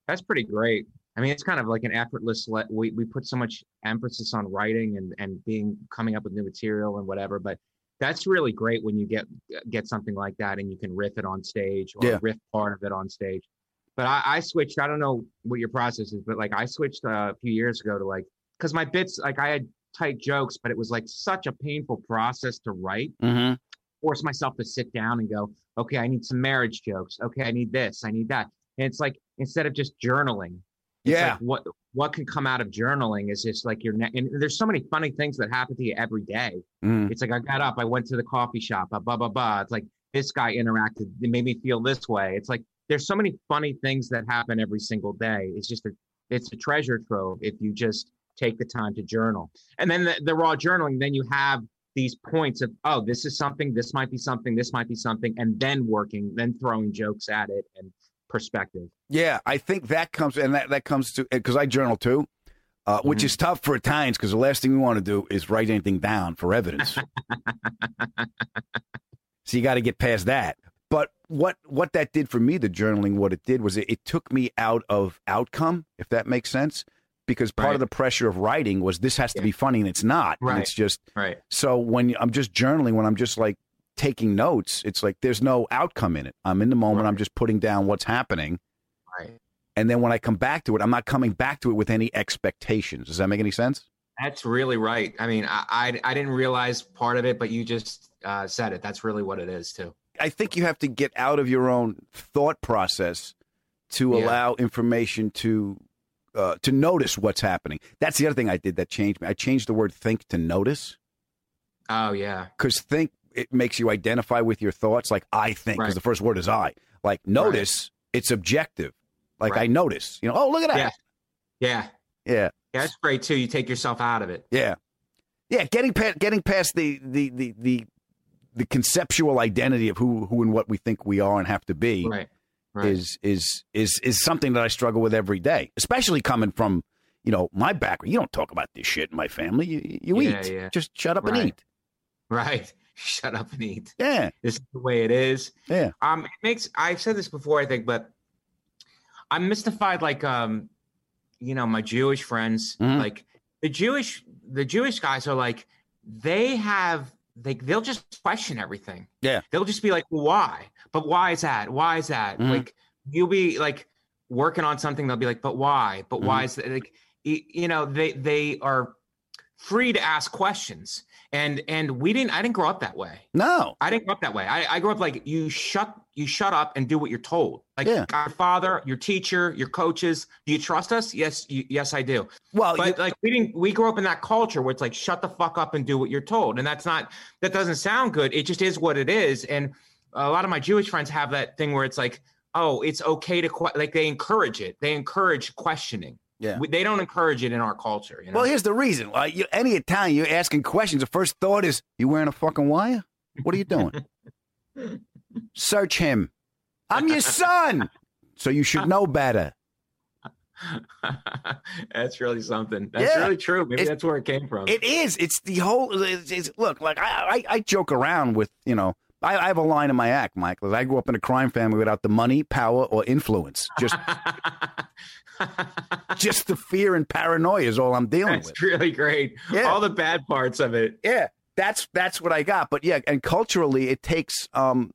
That's pretty great. I mean, it's kind of like an effortless. Le- we we put so much emphasis on writing and and being coming up with new material and whatever, but that's really great when you get get something like that and you can riff it on stage or Yeah. riff part of it on stage. But I, I switched. I don't know what your process is, but like I switched uh, a few years ago to like because my bits like I had tight jokes, but it was like such a painful process to write. Mm-hmm. Force myself to sit down and go, okay, I need some marriage jokes. Okay, I need this. I need that. And it's like instead of just journaling, Yeah. like what what can come out of journaling is just like your ne- and there's so many funny things that happen to you every day. Mm. It's like I got up, I went to the coffee shop, blah blah blah. It's like this guy interacted, it made me feel this way. It's like there's so many funny things that happen every single day. It's just a it's a treasure trove if you just take the time to journal. And then the, the raw journaling, then you have these points of oh, this is something, this might be something, this might be something, and then working, then throwing jokes at it and perspective. Yeah, I think that comes and that, that comes to because I journal too, uh, which Mm-hmm. is tough for Italians because the last thing we want to do is write anything down for evidence. (laughs) so you got to get past that. But what what that did for me, the journaling, what it did was it, it took me out of outcome, if that makes sense. Because part of the pressure of writing was this has to be funny and it's not. And Right. it's just right. So when I'm just journaling, when I'm just like taking notes, it's like there's no outcome in it. I'm in the moment. I'm just putting down what's happening. Right. And then when I come back to it, I'm not coming back to it with any expectations. Does that make any sense? That's really right. I mean, I, I I didn't realize part of it, but you just uh, said it. That's really what it is too. I think you have to get out of your own thought process to Yeah. allow information to uh, to notice what's happening. That's the other thing I did that changed me. I changed the word think to notice Oh yeah. because think it makes you identify with your thoughts. Like I think, because Right. the first word is I. Like notice, it's objective. Like I notice. You know, oh look at that. Yeah. Yeah. Yeah. Yeah, that's great too. You take yourself out of it. Yeah, yeah. Getting past getting past the the the the, the conceptual identity of who who and what we think we are and have to be Right. Right. is is is is something that I struggle with every day, especially coming from you know my background. You don't talk about this shit in my family. You you Yeah, eat. yeah. Just shut up and eat. Right. (laughs) Shut up and eat. Yeah. This is the way it is. Yeah. Um, it makes I've said this before, I think, but I'm mystified like um, you know, my Jewish friends, Mhm. like the Jewish the Jewish guys are like they have they they'll just question everything. Yeah. They'll just be like, why? But why is that? Why is that? Mhm. Like you'll be like working on something, they'll be like, but why? But why Mhm. is that? Like you know, they they are free to ask questions. And and we didn't I didn't grow up that way. No. I didn't grow up that way. I, I grew up like you shut you shut up and do what you're told. Like Yeah. our father, your teacher, your coaches. Do you trust us? Yes, you, yes, I do. Well, but you- like we didn't we grew up in that culture where it's like shut the fuck up and do what you're told. And that's not that doesn't sound good. It just is what it is. And a lot of my Jewish friends have that thing where it's like, oh, it's okay to que-, like they encourage it. They encourage questioning. Yeah. We- they don't encourage it in our culture. You know? Well, here's the reason. Like you, any Italian, you're asking questions. The first thought is, "You wearing a fucking wire? What are you doing?" (laughs) Search him. I'm your (laughs) son, so you should know better. (laughs) that's really something. That's Yeah. really true. Maybe It's- that's where it came from. It is. It's the whole. It's, it's, look, like I, I, I joke around with you know. I, I have a line in my act, Michael. I grew up in a crime family without the money, power, or influence. Just, (laughs) just the fear and paranoia is all I'm dealing with. That's really great. Yeah. All the bad parts of it. Yeah, that's that's what I got. But yeah, and culturally, it takes um,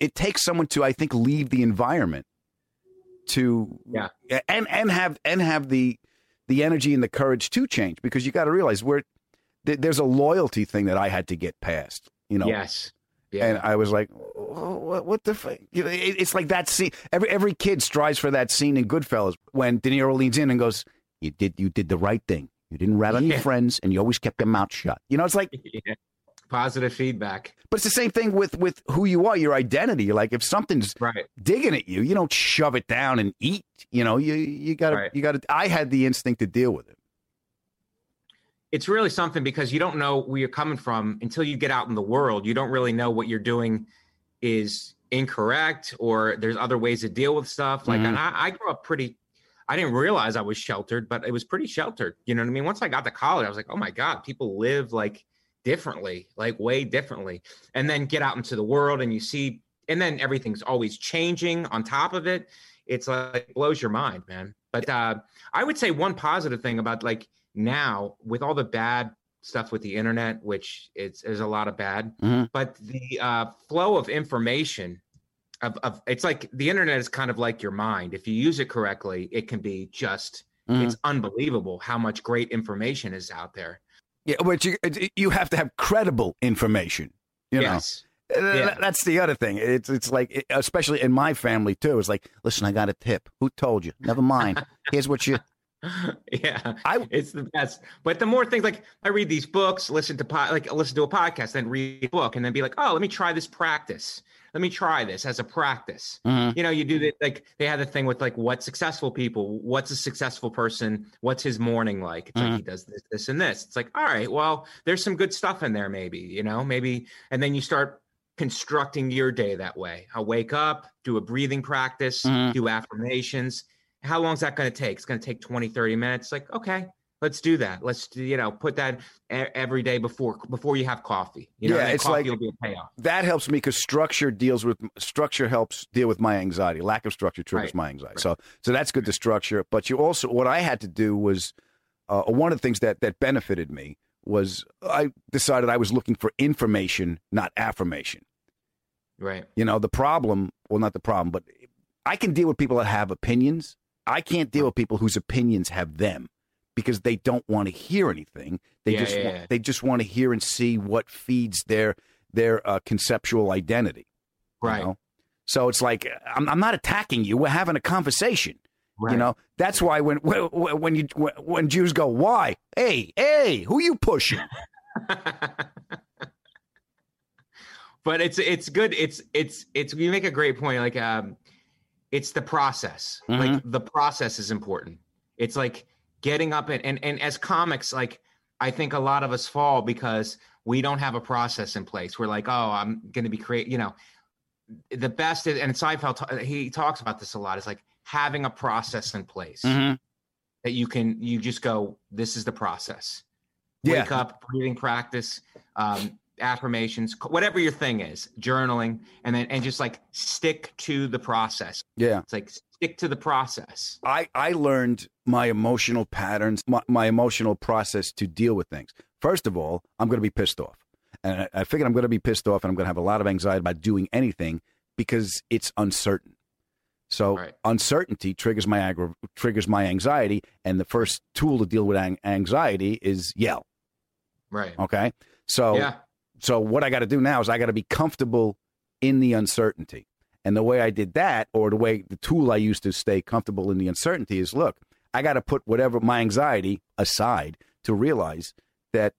it takes someone to I think leave the environment to Yeah. and and have and have the the energy and the courage to change because you got to realize we're th- there's a loyalty thing that I had to get past. You know. Yes. Yeah. And I was like, what, what the fuck? You know, it- It's like that scene. Every every kid strives for that scene in Goodfellas when De Niro leans in and goes, "You did you did the right thing. You didn't rat on your friends, and you always kept your mouth shut." You know, it's like (laughs) Yeah. Positive feedback. but it's the same thing with with who you are, your identity. Like if something's Right. digging at you, you don't shove it down and eat. You know, you you got to Right. you got to. I had the instinct to deal with it. It's really something because you don't know where you're coming from until you get out in the world. You don't really know what you're doing is incorrect or there's other ways to deal with stuff. Like, Mhm. I, I grew up pretty. I didn't realize I was sheltered, but it was pretty sheltered. You know what I mean? Once I got to college, I was like, oh my God, people live like differently, like way differently. And then get out into the world and you see, and then everything's always changing on top of it. It's like it blows your mind, man. But uh, I would say one positive thing about like now with all the bad stuff with the internet, which it's there's a lot of bad, Mhm. but the uh, flow of information of, of it's like the internet is kind of like your mind. If you use it correctly, it can be just Mhm. it's unbelievable how much great information is out there. Yeah, but you you have to have credible information. You know. yes. Uh, Yeah. That's the other thing. It's it's like, especially in my family too. It's like, listen, I got a tip. Who told you? Never mind. (laughs) Here's what you. (laughs) yeah, I- it's the best. But the more things like I read these books, listen to po- like listen to a podcast, then read a book, and then be like, oh, let me try this practice. Let me try this as a practice. Mhm. You know, you do that. Like they had the thing with like what successful people. What's a successful person? What's his morning like? It's like he does this, this, and this. It's like, all right, well, there's some good stuff in there. Maybe you know, maybe, and then you start constructing your day that way. I'll wake up, do a breathing practice, Mhm. do affirmations. How long is that going to take? It's going to take 20, 30 minutes. Like, okay, let's do that. Let's, you know, put that every day before before you have coffee. You know, Yeah, it's coffee like- will be a payoff. That helps me because structure deals with structure helps deal with my anxiety. Lack of structure triggers Right. my anxiety. So so that's good to structure. But you also what I had to do was uh, one of the things that that benefited me was I decided I was looking for information, not affirmation. Right. You know, the problem, well, not the problem, but I can deal with people that have opinions. I can't deal with people whose opinions have them because they don't want to hear anything. They Yeah, just yeah, want, yeah. they just want to hear and see what feeds their their uh, conceptual identity. you Right. know? So it's like I'm, I'm not attacking you. We're having a conversation. You know, that's why when when, when you when Jews go, why? Hey, hey, who you pushing? (laughs) but it's it's good. It's it's it's you make a great point. Like um, it's the process. Like Mm-hmm. the process is important. It's like getting up and and and as comics, like I think a lot of us fall because we don't have a process in place. We're like, oh, I'm going to be create. You know, the best is, and Seinfeld he talks about this a lot. Is like having a process in place Mhm. that you can you just go. This is the process. Yeah. Wake up, breathing practice, um, affirmations, whatever your thing is, journaling, and then and just like stick to the process. Yeah. It's like stick to the process. I, I learned my emotional patterns, my, my emotional process to deal with things. First of all, I'm going to be pissed off. And I, I figured I'm going to be pissed off and I'm going to have a lot of anxiety about doing anything because it's uncertain. So uncertainty triggers my aggra- triggers my anxiety, and the first tool to deal with anxiety is yell. Right. Okay. So Yeah. So what I got to do now is I got to be comfortable in the uncertainty. And the way I did that, or the way the tool I used to stay comfortable in the uncertainty is look, I got to put whatever my anxiety aside to realize that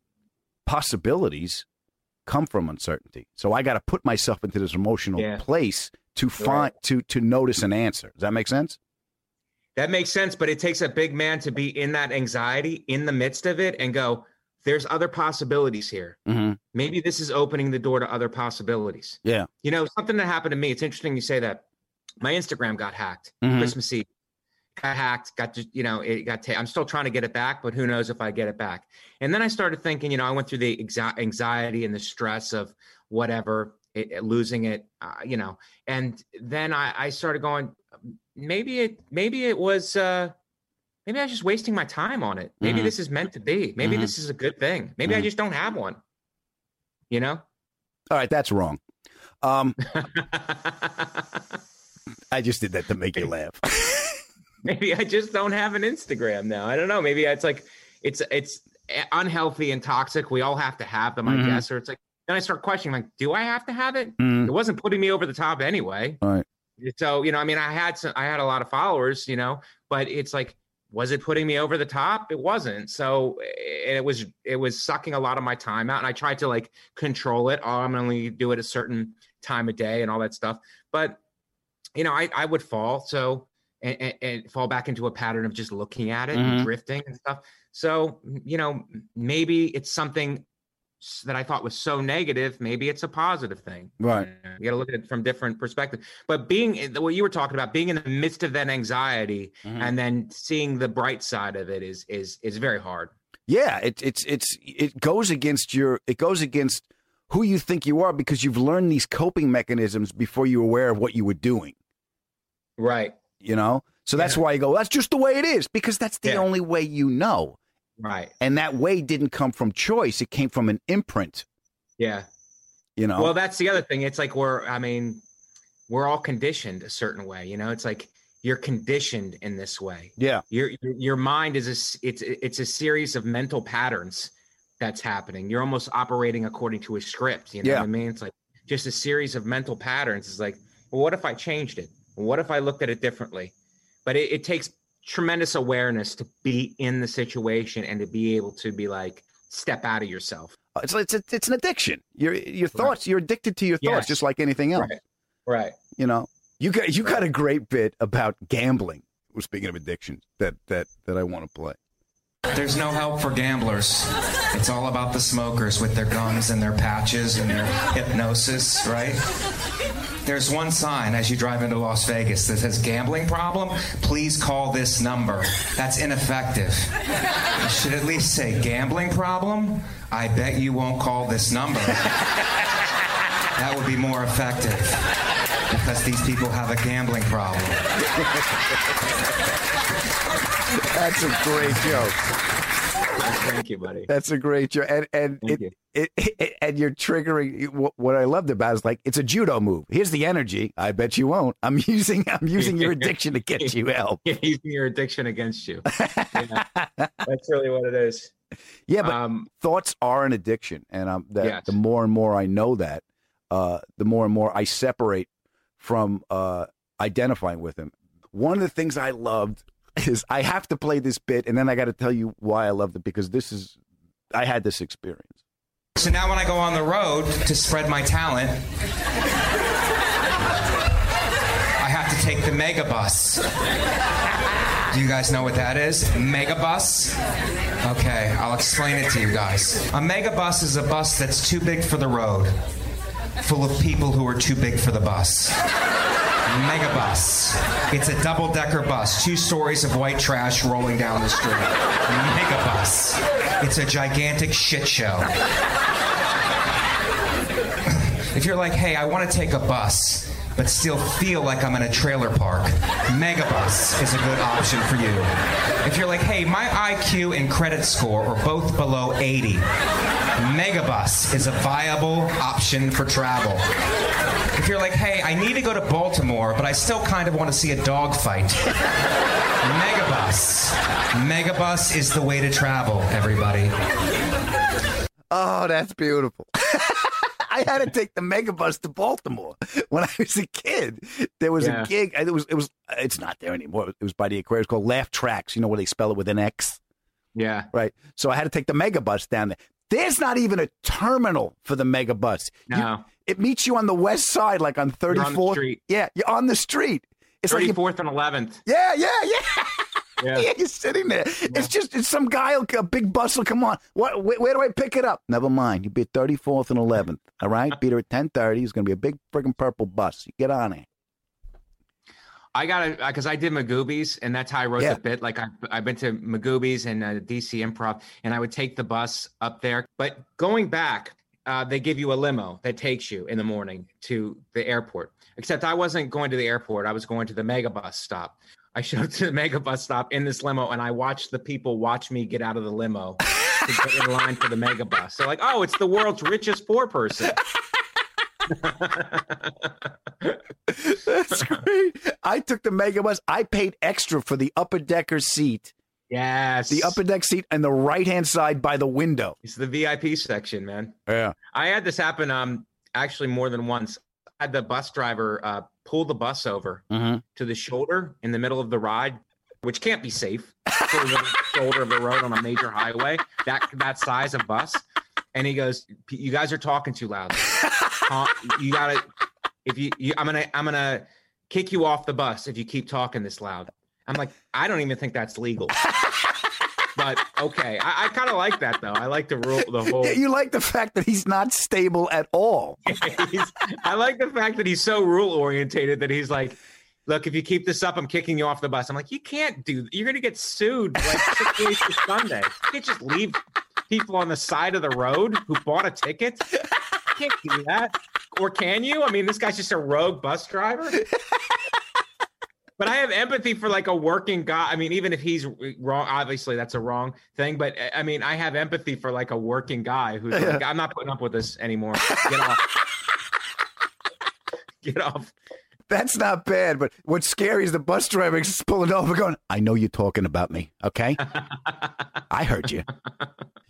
possibilities come from uncertainty. So I got to put myself into this emotional Yeah. place to find to to notice an answer. Does that make sense? That makes sense, but it takes a big man to be in that anxiety in the midst of it and go, there's other possibilities here. Mm-hmm. Maybe this is opening the door to other possibilities. Yeah. You know, something that happened to me, it's interesting you say that. My Instagram got hacked Mhm. Christmas Eve. Got hacked, got you know, it got, ta- I'm still trying to get it back, but who knows if I get it back. And then I started thinking, you know, I went through the exa- anxiety and the stress of whatever, it, it- losing it, uh, you know, and then I, I started going, maybe it, maybe it was, uh, maybe I was just wasting my time on it. Maybe Mhm. this is meant to be. Maybe Mhm. this is a good thing. Maybe I Mhm. just don't have one, you know? All right, that's wrong. Um, (laughs) I just did that to make you laugh. (laughs) maybe I just don't have an Instagram now. I don't know. Maybe it's like it's it's unhealthy and toxic. We all have to have them. I guess. Or it's like then I start questioning, like, do I have to have it? Mhm. It wasn't putting me over the top anyway. All right. So you know, I mean, I had some, I had a lot of followers, you know, but it's like, was it putting me over the top? It wasn't. So and it was it was sucking a lot of my time out, and I tried to like control it. Oh, I'm gonna only do it a certain time of day and all that stuff. But you know, I I would fall so and, and, fall back into a pattern of just looking at it Mhm. and drifting and stuff. So you know, maybe it's something that I thought was so negative. Maybe it's a positive thing. Right. You got to look at it from different perspective. But being what you were talking about, being in the midst of that anxiety Mhm. and then seeing the bright side of it is is is very hard. Yeah, it, it's it's it goes against your it goes against who you think you are because you've learned these coping mechanisms before you were aware of what you were doing. Right. You know, so that's why you go. That's just the way it is because that's the Yeah. only way you know. Right. And that way didn't come from choice; it came from an imprint. Yeah. You know. Well, that's the other thing. It's like we're, I mean, we're all conditioned a certain way. You know, it's like you're conditioned in this way. yeah. Your your, your mind is a it's it's a series of mental patterns that's happening. You're almost operating according to a script. You know Yeah. what I mean? It's like just a series of mental patterns. It's like, well, what if I changed it? What if I looked at it differently? But it, it takes tremendous awareness to be in the situation and to be able to be like step out of yourself. Uh, it's it's it's, it's an addiction. Your your thoughts. You're addicted to your thoughts, Yes. just like anything else. Right. Right. You know. You got you got a great bit about gambling. Well, speaking of addictions, that that that I want to play. There's no help for gamblers. It's all about the smokers with their guns and their patches and their (laughs) hypnosis, right? There's one sign as you drive into Las Vegas that says gambling problem. Please call this number. That's ineffective. It should at least say gambling problem. I bet you won't call this number. That would be more effective because these people have a gambling problem. That's a great joke. Thank you, buddy. That's a great joke, and and it, it, it, and you're triggering. What, what I loved about it is like it's a judo move. Here's the energy. I bet you won't. I'm (laughs) using I'm using your addiction to get you help. (laughs) Using your addiction against you. (laughs) Yeah. That's really what it is. Yeah, but Um, thoughts are an addiction, and um, that Yes. the more and more I know that, uh, the more and more I separate from uh, identifying with him. One of the things I loved is I have to play this bit, and then I got to tell you why I loved it because this is I had this experience. So now when I go on the road to spread my talent, I have to take the megabus. Do you guys know what that is? Megabus? Okay, I'll explain it to you guys. A megabus is a bus that's too big for the road, full of people who are too big for the bus. Megabus. It's a double decker bus, two stories of white trash rolling down the street. Megabus. It's a gigantic shit show. If you're like, hey, I want to take a bus, but still feel like I'm in a trailer park, Megabus is a good option for you. If you're like, hey, my IQ and credit score are both below 80, Megabus is a viable option for travel. If you're like, hey, I need to go to Baltimore, but I still kind of want to see a dog fight, Megabus. Megabus is the way to travel, everybody. Oh, that's beautiful. (laughs) I had to take the megabus to Baltimore when I was a kid. There was Yeah. a gig. It was. It was. It's not there anymore. It was by the Aquarius called Laugh Tracks. You know where they spell it with an X, Yeah. right? So I had to take the megabus down there. There's not even a terminal for the megabus. You- No. it meets you on the west side, like on You're 34th. on. Yeah, you're on the street. It's like you- 34th and 11th. yeah, yeah, yeah. (laughs) Yeah. (laughs) Yeah, you're sitting there. It's just it's some guy, a big bus will come on. What? Where, where do I pick it up? Never mind. You be at 34th and 11th. All right, (laughs) be there at 10:30. It's gonna be a big friggin' purple bus. You get on it. I got it because I did Magooby's, and that's how I wrote Yeah. the bit. Like I, I've been to Magooby's and uh, DC Improv, and I would take the bus up there. But going back, uh, they give you a limo that takes you in the morning to the airport. Except I wasn't going to the airport; I was going to the megabus stop. I showed to the megabus stop in this limo, and I watched the people watch me get out of the limo to get in line for the megabus. They're like, "Oh, it's the world's richest poor person." (laughs) That's great. I took the megabus. I paid extra for the upper decker seat, Yes, the upper deck seat, and the right hand side by the window. It's the VIP section, man. Yeah. I had this happen um actually more than once. Had the bus driver uh pull the bus over Mm-hmm. to the shoulder in the middle of the ride, which can't be safe. (laughs) Shoulder of the road on a major highway, that that size of bus. And he goes, "You guys are talking too loud. Uh, you gotta if you, you I'm gonna I'm gonna kick you off the bus if you keep talking this loud." I'm like, I don't even think that's legal. (laughs) But okay, I, I kind of like that though. I like the rule, the (laughs) whole. You like the fact that he's not stable at all. (laughs) I like the fact that he's so rule orientated that he's like, look, if you keep this up, I'm kicking you off the bus. I'm like, you can't do. That. You're gonna get sued like six (laughs) days to Sunday. You can't just leave people on the side of the road who bought a ticket. You can't do that. Or can you? I mean, this guy's just a rogue bus driver. But I have empathy for like a working guy. I mean, even if he's wrong, obviously that's a wrong thing. But I mean, I have empathy for like a working guy who's like, I'm not putting up with this anymore. (laughs) Get off. (laughs) Get off. That's not bad, but what's scary is the bus driver is pulling over going, I know you're talking about me, okay? (laughs) I heard you.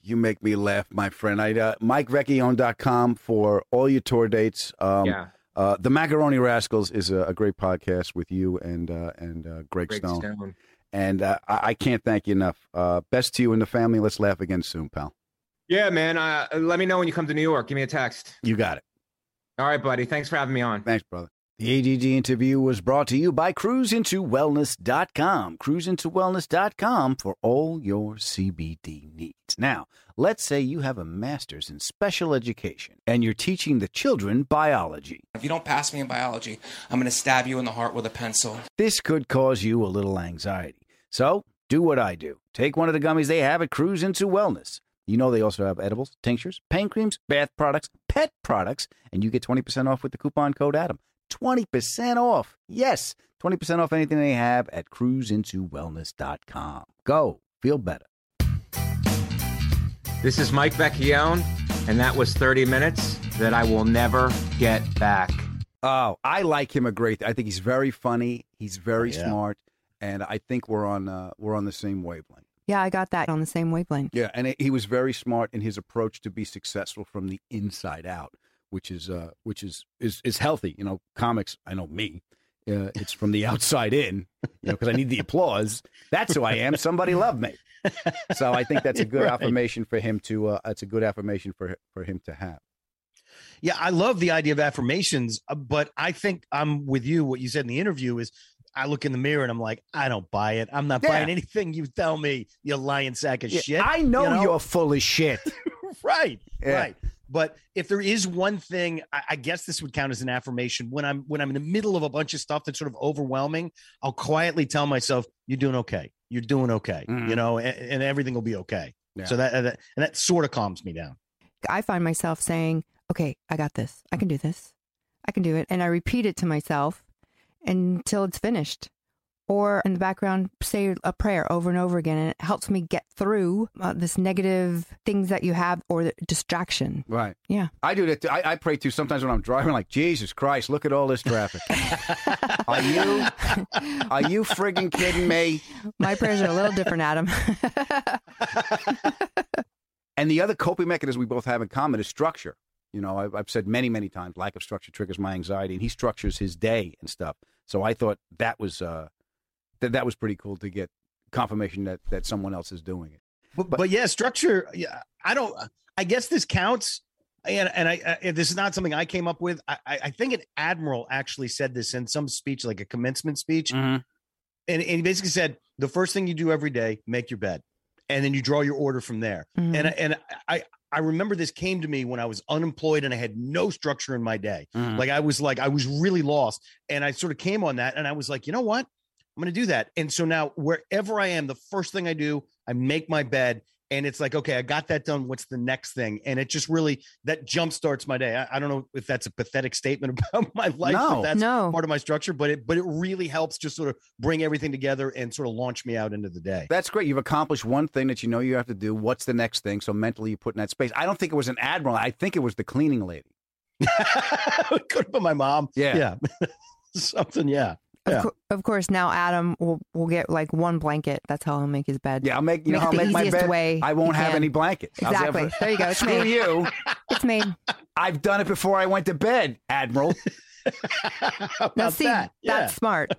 You make me laugh, my friend. I uh, MikeVecchione.com for all your tour dates. Um, Yeah. Uh, the Macaroni Rascals is a, a great podcast with you and uh, and uh, Greg, Greg Stone. Stone. And uh, I, I can't thank you enough. Uh, best to you and the family. Let's laugh again soon, pal. Yeah, man. Uh, let me know when you come to New York. Give me a text. You got it. All right, buddy. Thanks for having me on. Thanks, brother. The ADD interview was brought to you by cruzintowellness.com. Cruzintowellness.com for all your CBD needs. Now, let's say you have a master's in special education and you're teaching the children biology. If you don't pass me in biology, I'm going to stab you in the heart with a pencil. This could cause you a little anxiety. So, do what I do. Take one of the gummies they have at Cruz Into Wellness. You know they also have edibles, tinctures, pain creams, bath products, pet products, and you get 20% off with the coupon code ADAM. 20% off. Yes, 20% off anything they have at cruzintowellness.com. Go. Feel better. This is Mike Vecchione, and that was 30 minutes that I will never get back. Oh, I like him a great. I think he's very funny. He's very Oh, yeah. smart, and I think we're on uh, we're on the same wavelength. Yeah, I got that on the same wavelength. Yeah, and he was very smart in his approach to be successful from the inside out, which is uh, which is, is is healthy. You know, comics. I know me. Uh, it's from the (laughs) outside in, you know, because I need the applause. That's who I am. Somebody love me. So I think that's a (laughs) good Right. affirmation for him to. Uh, it's a good affirmation for for him to have. Yeah, I love the idea of affirmations, uh, but I think I'm with you. What you said in the interview is I look in the mirror and I'm like, I don't buy it. I'm not Yeah. buying anything you tell me, you lying sack of Yeah, shit. I know, you you're full of shit. (laughs) right. Yeah. Right. But if there is one thing, I, I guess this would count as an affirmation. When I'm when I'm in the middle of a bunch of stuff that's sort of overwhelming, I'll quietly tell myself, "You're doing okay. You're doing okay. Mhm. You know, and, and everything will be okay." Yeah. So that, that and that sort of calms me down. I find myself saying, okay, I got this. I can do this. I can do it. And I repeat it to myself until it's finished. Or in the background, say a prayer over and over again. And it helps me get through uh, this negative things that you have or the distraction. Right. Yeah. I do that. Too. I, I pray too sometimes when I'm driving. Like Jesus Christ, look at all this traffic. (laughs) are you are you friggin' kidding me? My prayers are a little different, Adam. (laughs) And the other coping mechanism we both have in common is structure. You know, I've, I've said many, many times, lack of structure triggers my anxiety, and he structures his day and stuff. So I thought that was uh, that that was pretty cool to get confirmation that that someone else is doing it. But, but, yeah, structure. Yeah, I don't. I guess this counts. And and I, I this is not something I came up with. I I I think an admiral actually said this in some speech, like a commencement speech, Mm-hmm. and, and he basically said the first thing you do every day, make your bed, and then you draw your order from there. Mhm. And I- and I I remember this came to me when I was unemployed and I had no structure in my day. Mhm. Like I was like I was really lost, and I sort of came on that, and I was like, you know what, I'm going to do that. And so now wherever I am, the first thing I do, I make my bed. And it's like, okay, I got that done. What's the next thing? And it just really that jump starts my day. I, I don't know if that's a pathetic statement (laughs) about my life. No. if that's No. part of my structure, but it but it really helps just sort of bring everything together and sort of launch me out into the day. That's great. You've accomplished one thing that you know you have to do. What's the next thing? So mentally, you put in that space. I don't think it was an admiral. I think it was the cleaning lady. (laughs) Could have been my mom. Yeah. Yeah. (laughs) Something, yeah. Of, Yeah. cour- of course, now Adam will, will get like one blanket. That's how he'll make his bed. Yeah, I'll make you Make know I'll the make my easiest bed. way I won't have can. any blankets. Exactly. for- There you go. It's Screw made. you. It's made. I've done it before I went to bed, Admiral. How (laughs) Now, see, that? Yeah. that's smart.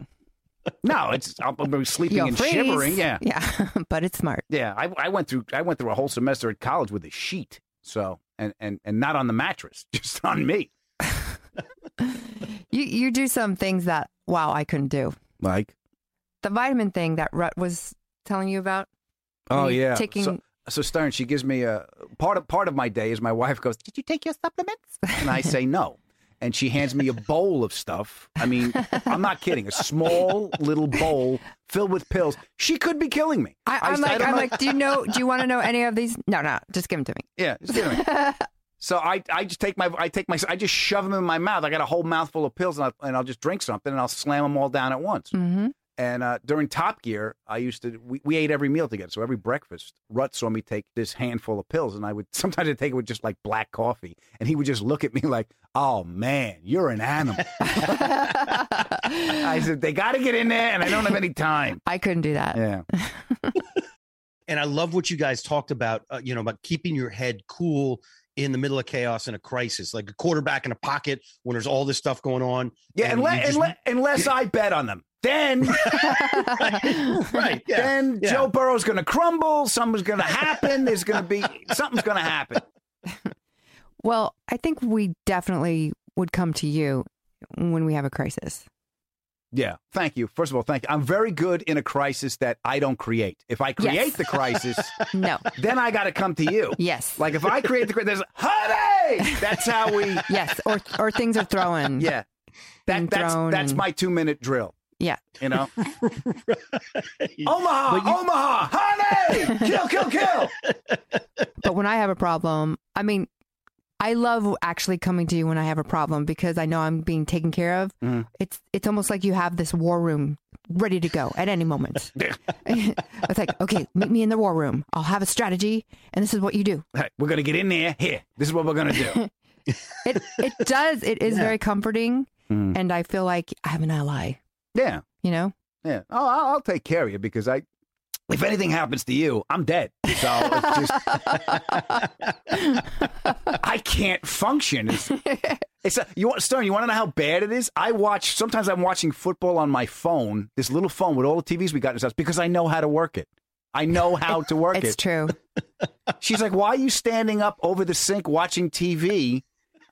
No, it's I'm, I'm sleeping You'll and freeze. shivering. Yeah, Yeah, (laughs) but it's smart. yeah. I, I went through I went through a whole semester at college with a sheet. So and and and not on the mattress, (laughs) just on me. You you do some things that wow I couldn't do. Like The vitamin thing that Rut was telling you about. oh yeah. taking- So, so Stern, she gives me a part of part of my day is my wife goes, "Did you take your supplements?" And I say no. And she hands me a bowl of stuff. I mean, I'm not kidding. A small little bowl filled with pills. She could be killing me. I, I I'm like I'm know- like. Do you know? Do you want to know any of these? No, no. Just give them to me. Yeah, just give me. (laughs) So I, I just take my I take my I just shove them in my mouth. I got a whole mouthful of pills, and, I, and I'll just drink something, and I'll slam them all down at once. Mm-hmm. And uh, during Top Gear, I used to we, we ate every meal together. So every breakfast, Rut saw me take this handful of pills, and I would (laughs) sometimes I'd take it with just like black coffee, and he would just look at me like, "Oh man, you're an animal." (laughs) I said, "They got to get in there, and I don't have any time." I couldn't do that. Yeah, (laughs) and I love what you guys talked about, uh, you know, about keeping your head cool in the middle of chaos and a crisis, like a quarterback in a pocket when there's all this stuff going on. yeah. and Unless, just- unless, unless I bet on them, then right, (laughs) yeah, then yeah. Joe Burrow's going to crumble. Something's going to happen. There's going to be something's going to happen. Well, I think we definitely would come to you when we have a crisis. Yeah, thank you. First of all, thank you. I'm very good in a crisis that I don't create. If I create Yes. the crisis, (laughs) No. then I got to come to you. Yes. Like if I create the crisis, there's honey. That's how we. (laughs) Yes. Or or things are thrown. (laughs) Yeah, that, that's thrown that's and- my two minute drill. Yeah. You know, Omaha, you- Omaha, honey, kill, kill, kill. But when I have a problem, I mean, I love actually coming to you when I have a problem because I know I'm being taken care of. Mhm. It's it's almost like you have this war room ready to go at any moment. (laughs) (laughs) it's like, okay, meet me in the war room. I'll have a strategy, and this is what you do. Hey, we're gonna get in there. Here, this is what we're gonna do. (laughs) It it does. It is Yeah. very comforting, Mm. and I feel like I have an ally. Yeah, You know, yeah. Oh, I'll, I'll take care of you because I, if anything happens to you, I'm dead. So it's just, (laughs) I can't function. It's, it's a, you want Stern. You want to know how bad it is? I watch. Sometimes I'm watching football on my phone, this little phone with all the TVs we got in this house, because I know how to work it. I know how to work It's it. It's true. (laughs) She's like, "Why are you standing up over the sink watching TV?"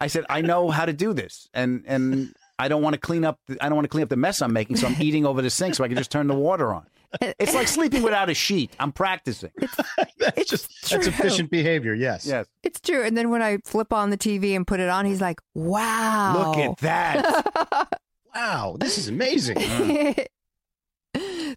I said, "I know how to do this, and and I don't want to clean up. The, I don't want to clean up the mess I'm making, so I'm (laughs) eating over the sink so I can just turn the water on." It's like sleeping without a sheet. I'm practicing. (laughs) That's just that's efficient behavior. Yes. Yes. It's true. And then when I flip on the TV and put it on, he's like, wow. Look at that. (laughs) Wow, this is amazing. that.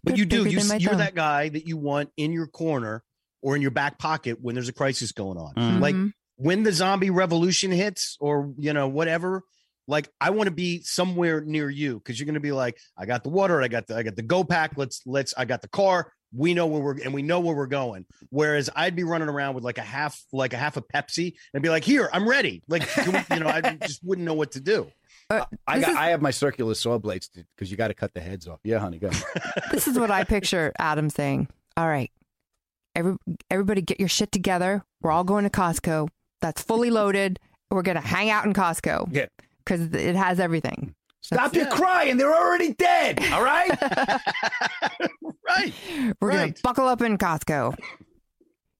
But you do. you you're thumb. that guy that you want in your corner or in your back pocket when there's a crisis going on. Mm. Like when the zombie revolution hits, or you know whatever. Like I want to be somewhere near you because you're going to be like, I got the water, I got the I got the go pack. Let's let's. I got the car. We know where we're and we know where we're going. Whereas I'd be running around with like a half like a half a Pepsi and be like, here, I'm ready. Like we- you know, I (laughs) just wouldn't know what to do. Uh, I got. is- I have my circular saw blades because you got to cut the heads off. Yeah, honey, go. (laughs) (laughs) this is what I picture Adam saying. All right, every everybody, get your shit together. We're all going to Costco. That's fully loaded. We're gonna hang out in Costco Yeah. Because it has everything. Stop your crying. They're already dead. All right. (laughs) Right. We're gonna buckle up in Costco.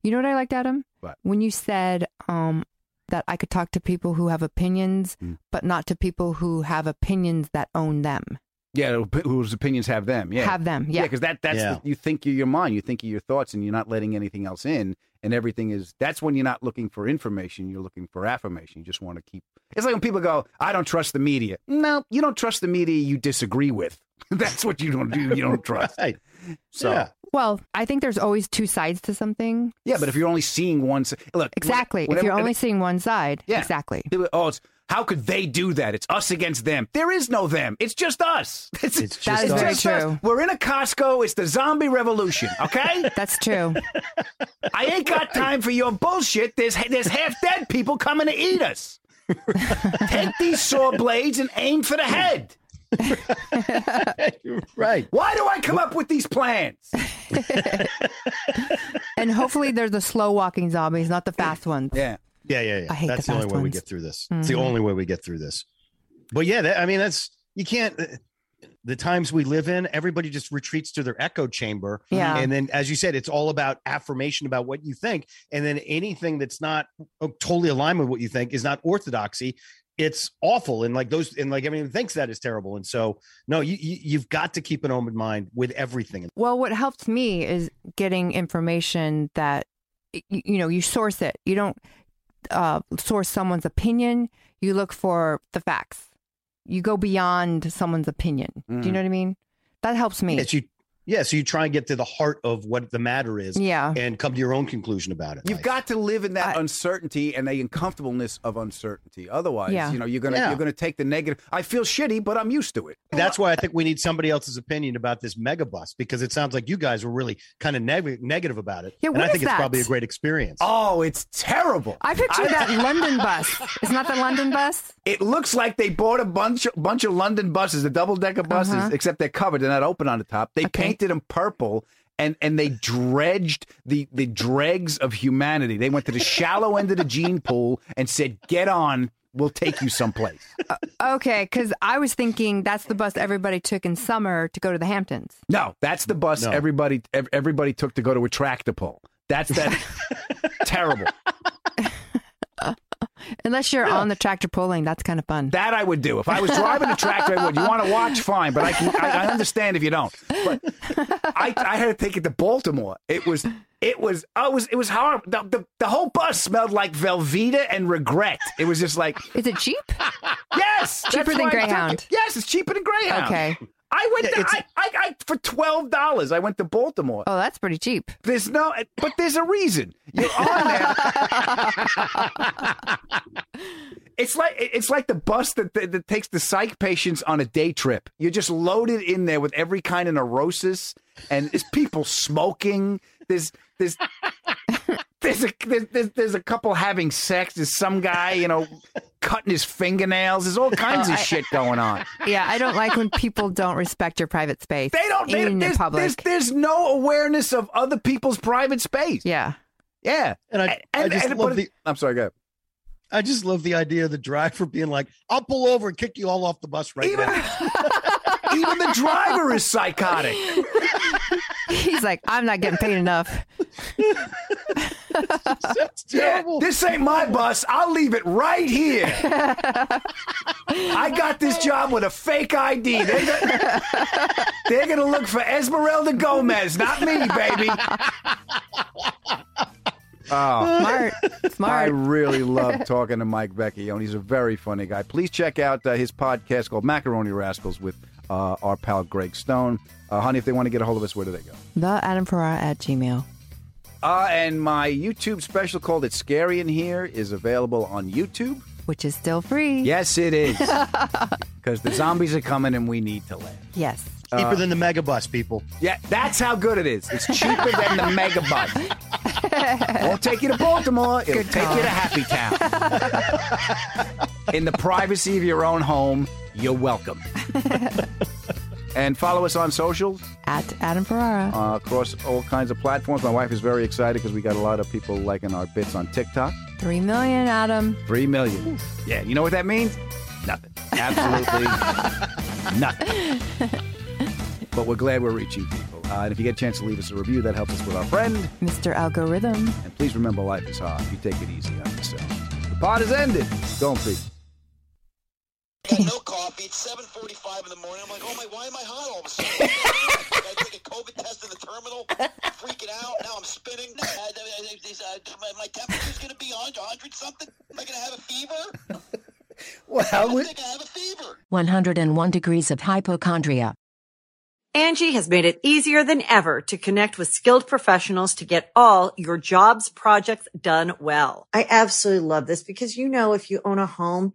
You know what I liked, Adam? What? When you said um, that I could talk to people who have opinions, Mm. but not to people who have opinions that own them. Yeah, whose opinions have them? Yeah, Have them, yeah. because that that's Yeah. the, you think you're your mind, you think of your thoughts, and you're not letting anything else in, and everything is. That's when you're not looking for information, you're looking for affirmation. You just want to keep. It's like when people go, "I don't trust the media." No, you don't trust the media you disagree with. (laughs) that's what you don't do. You don't trust. (laughs) Right. So Yeah. Well, I think there's always two sides to something. yeah, but if you're only seeing one, s- look Exactly. whenever- if you're only seeing one side, Yeah. exactly. Oh, it's, how could they do that? It's us against them. There is no them. It's just us. (laughs) It's, It's just is us. very just us. We're in a Costco. It's the zombie revolution. Okay. (laughs) That's true. I ain't got time for your bullshit. There's there's half dead people coming to eat us. (laughs) Take these saw blades and aim for the head. right. Why do I come up with these plans? and hopefully they're the slow walking zombies, not the fast ones. Yeah. Yeah, yeah, yeah. I hate that's the the, only way we get through this. It's the Mhm. only way we get through this. But yeah, that, I mean, that's you can't. uh, The times we live in, everybody just retreats to their echo chamber. Yeah. And then, as you said, it's all about affirmation about what you think. And then anything that's not uh, totally aligned with what you think is not orthodoxy. It's awful. And like those, and like everyone thinks that is terrible. And so, no, you, you, you've got to keep an open mind with everything. Well, what helps me is getting information that you know you source it. You don't uh, source someone's opinion. You look for the facts. You go beyond someone's opinion. Do you Mhm. know what I mean? That helps me. Yes, you, yeah. So you try and get to the heart of what the matter is. Yeah. And come to your own conclusion about it. You've got to live in that uncertainty and the uncomfortableness of uncertainty. Otherwise, Yeah. you know, you're gonna Yeah. you're gonna take the negative. I feel shitty, but I'm used to it. That's why I think we need somebody else's opinion about this mega bus because it sounds like you guys were really kind of neg- negative about it. Yeah, and what I is think it's that? probably a great experience. Oh, it's terrible. I picture that (laughs) London bus. Isn't that the London bus? It looks like they bought a bunch bunch of London buses, the double decker buses, Uh-huh. except they're covered. They're not open on the top. They painted them purple. And, and they dredged the, the dregs of humanity. They went to the shallow end of the gene pool and said, "Get on, we'll take you someplace." Okay, because I was thinking that's the bus everybody took in summer to go to the Hamptons. No, that's the bus No. everybody ev- everybody took to go to a tractor pull. That's that (laughs) terrible. Unless you're on the tractor pulling, that's kind of fun. That I would do if I was driving a tractor. I would. You want to watch, fine, but I can. I, I understand if you don't. But I, I had to take it to Baltimore. It was. It was. Oh, it was. It was horrible. The, the, the whole bus smelled like Velveeta and regret. It was just like. Is it cheap? (laughs) Yes, Cheaper than why I took Greyhound. Yes, it's cheaper than Greyhound. Okay. I went. Yeah, to, it's- I, I, I for twelve dollars. I went to Baltimore. Oh, that's pretty cheap. There's no, but there's a reason. You're on there. (laughs) it's like it's like the bus that, that that takes the psych patients on a day trip. You're just loaded in there with every kind of neurosis, and there's people smoking. There's there's there's a there's, there's, there's a couple having sex. There's some guy, you know, cutting his fingernails. There's all kinds Oh, of I- shit going on. Yeah, I don't like when people don't respect your private space. They don't. They, even in there's, public. there's, there's no awareness of other people's private space. Yeah. Yeah. And I, I just and- love but- the. I'm sorry, go ahead. I just love the idea of the driver being like, "I'll pull over and kick you all off the bus right Even- now." (laughs) Even the driver is psychotic. (laughs) He's like, I'm not getting paid enough. (laughs) That's terrible. this ain't my bus. I'll leave it right here. (laughs) I got this job with a fake ID. They're gonna, they're gonna look for Esmeralda Gomez, not me, baby. Oh, Smart. I really love talking to Mike Vecchione. He's a very funny guy. Please check out uh, his podcast called Macaroni Rascals with uh, our pal Greg Stone. Uh, honey, if they want to get a hold of us, where do they go? The Adam Ferrara at Gmail. Uh, and my YouTube special called It's Scary in Here is available on YouTube. Which is still free. Yes, it is. (laughs) Because the zombies are coming and we need to laugh. Yes. Cheaper than the megabus, people. Yeah, that's how good it is. It's cheaper than the megabus. (laughs) Won't take you to Baltimore. It'll Good take you to Happy Town. (laughs) In the privacy of your own home, you're welcome. And follow us on socials At Adam Ferrara. uh, across all kinds of platforms. My wife is very excited because we got a lot of people liking our bits on TikTok. Three million, Adam. Three million. Yeah, you know what that means? Nothing. Absolutely (laughs) nothing. But we're glad we're reaching people. Uh, and if you get a chance to leave us a review, that helps us with our friend. Mr. Algorithm. And please remember, life is hard. You take it easy on yourself. The pod is ended. Don't in peace. (laughs) No coffee. It's 7:45 in the morning. I'm like, oh my, why am I hot all of a sudden? I take a COVID test in the terminal. Freaking out. Now I'm spinning. Uh, uh, these, uh, my, my temperature's gonna be 100 something. Am I gonna have a fever? Well, I think I have a fever. 101 degrees of hypochondria. Angi has made it easier than ever to connect with skilled professionals to get all your jobs projects done well. I absolutely love this because, you know, if you own a home,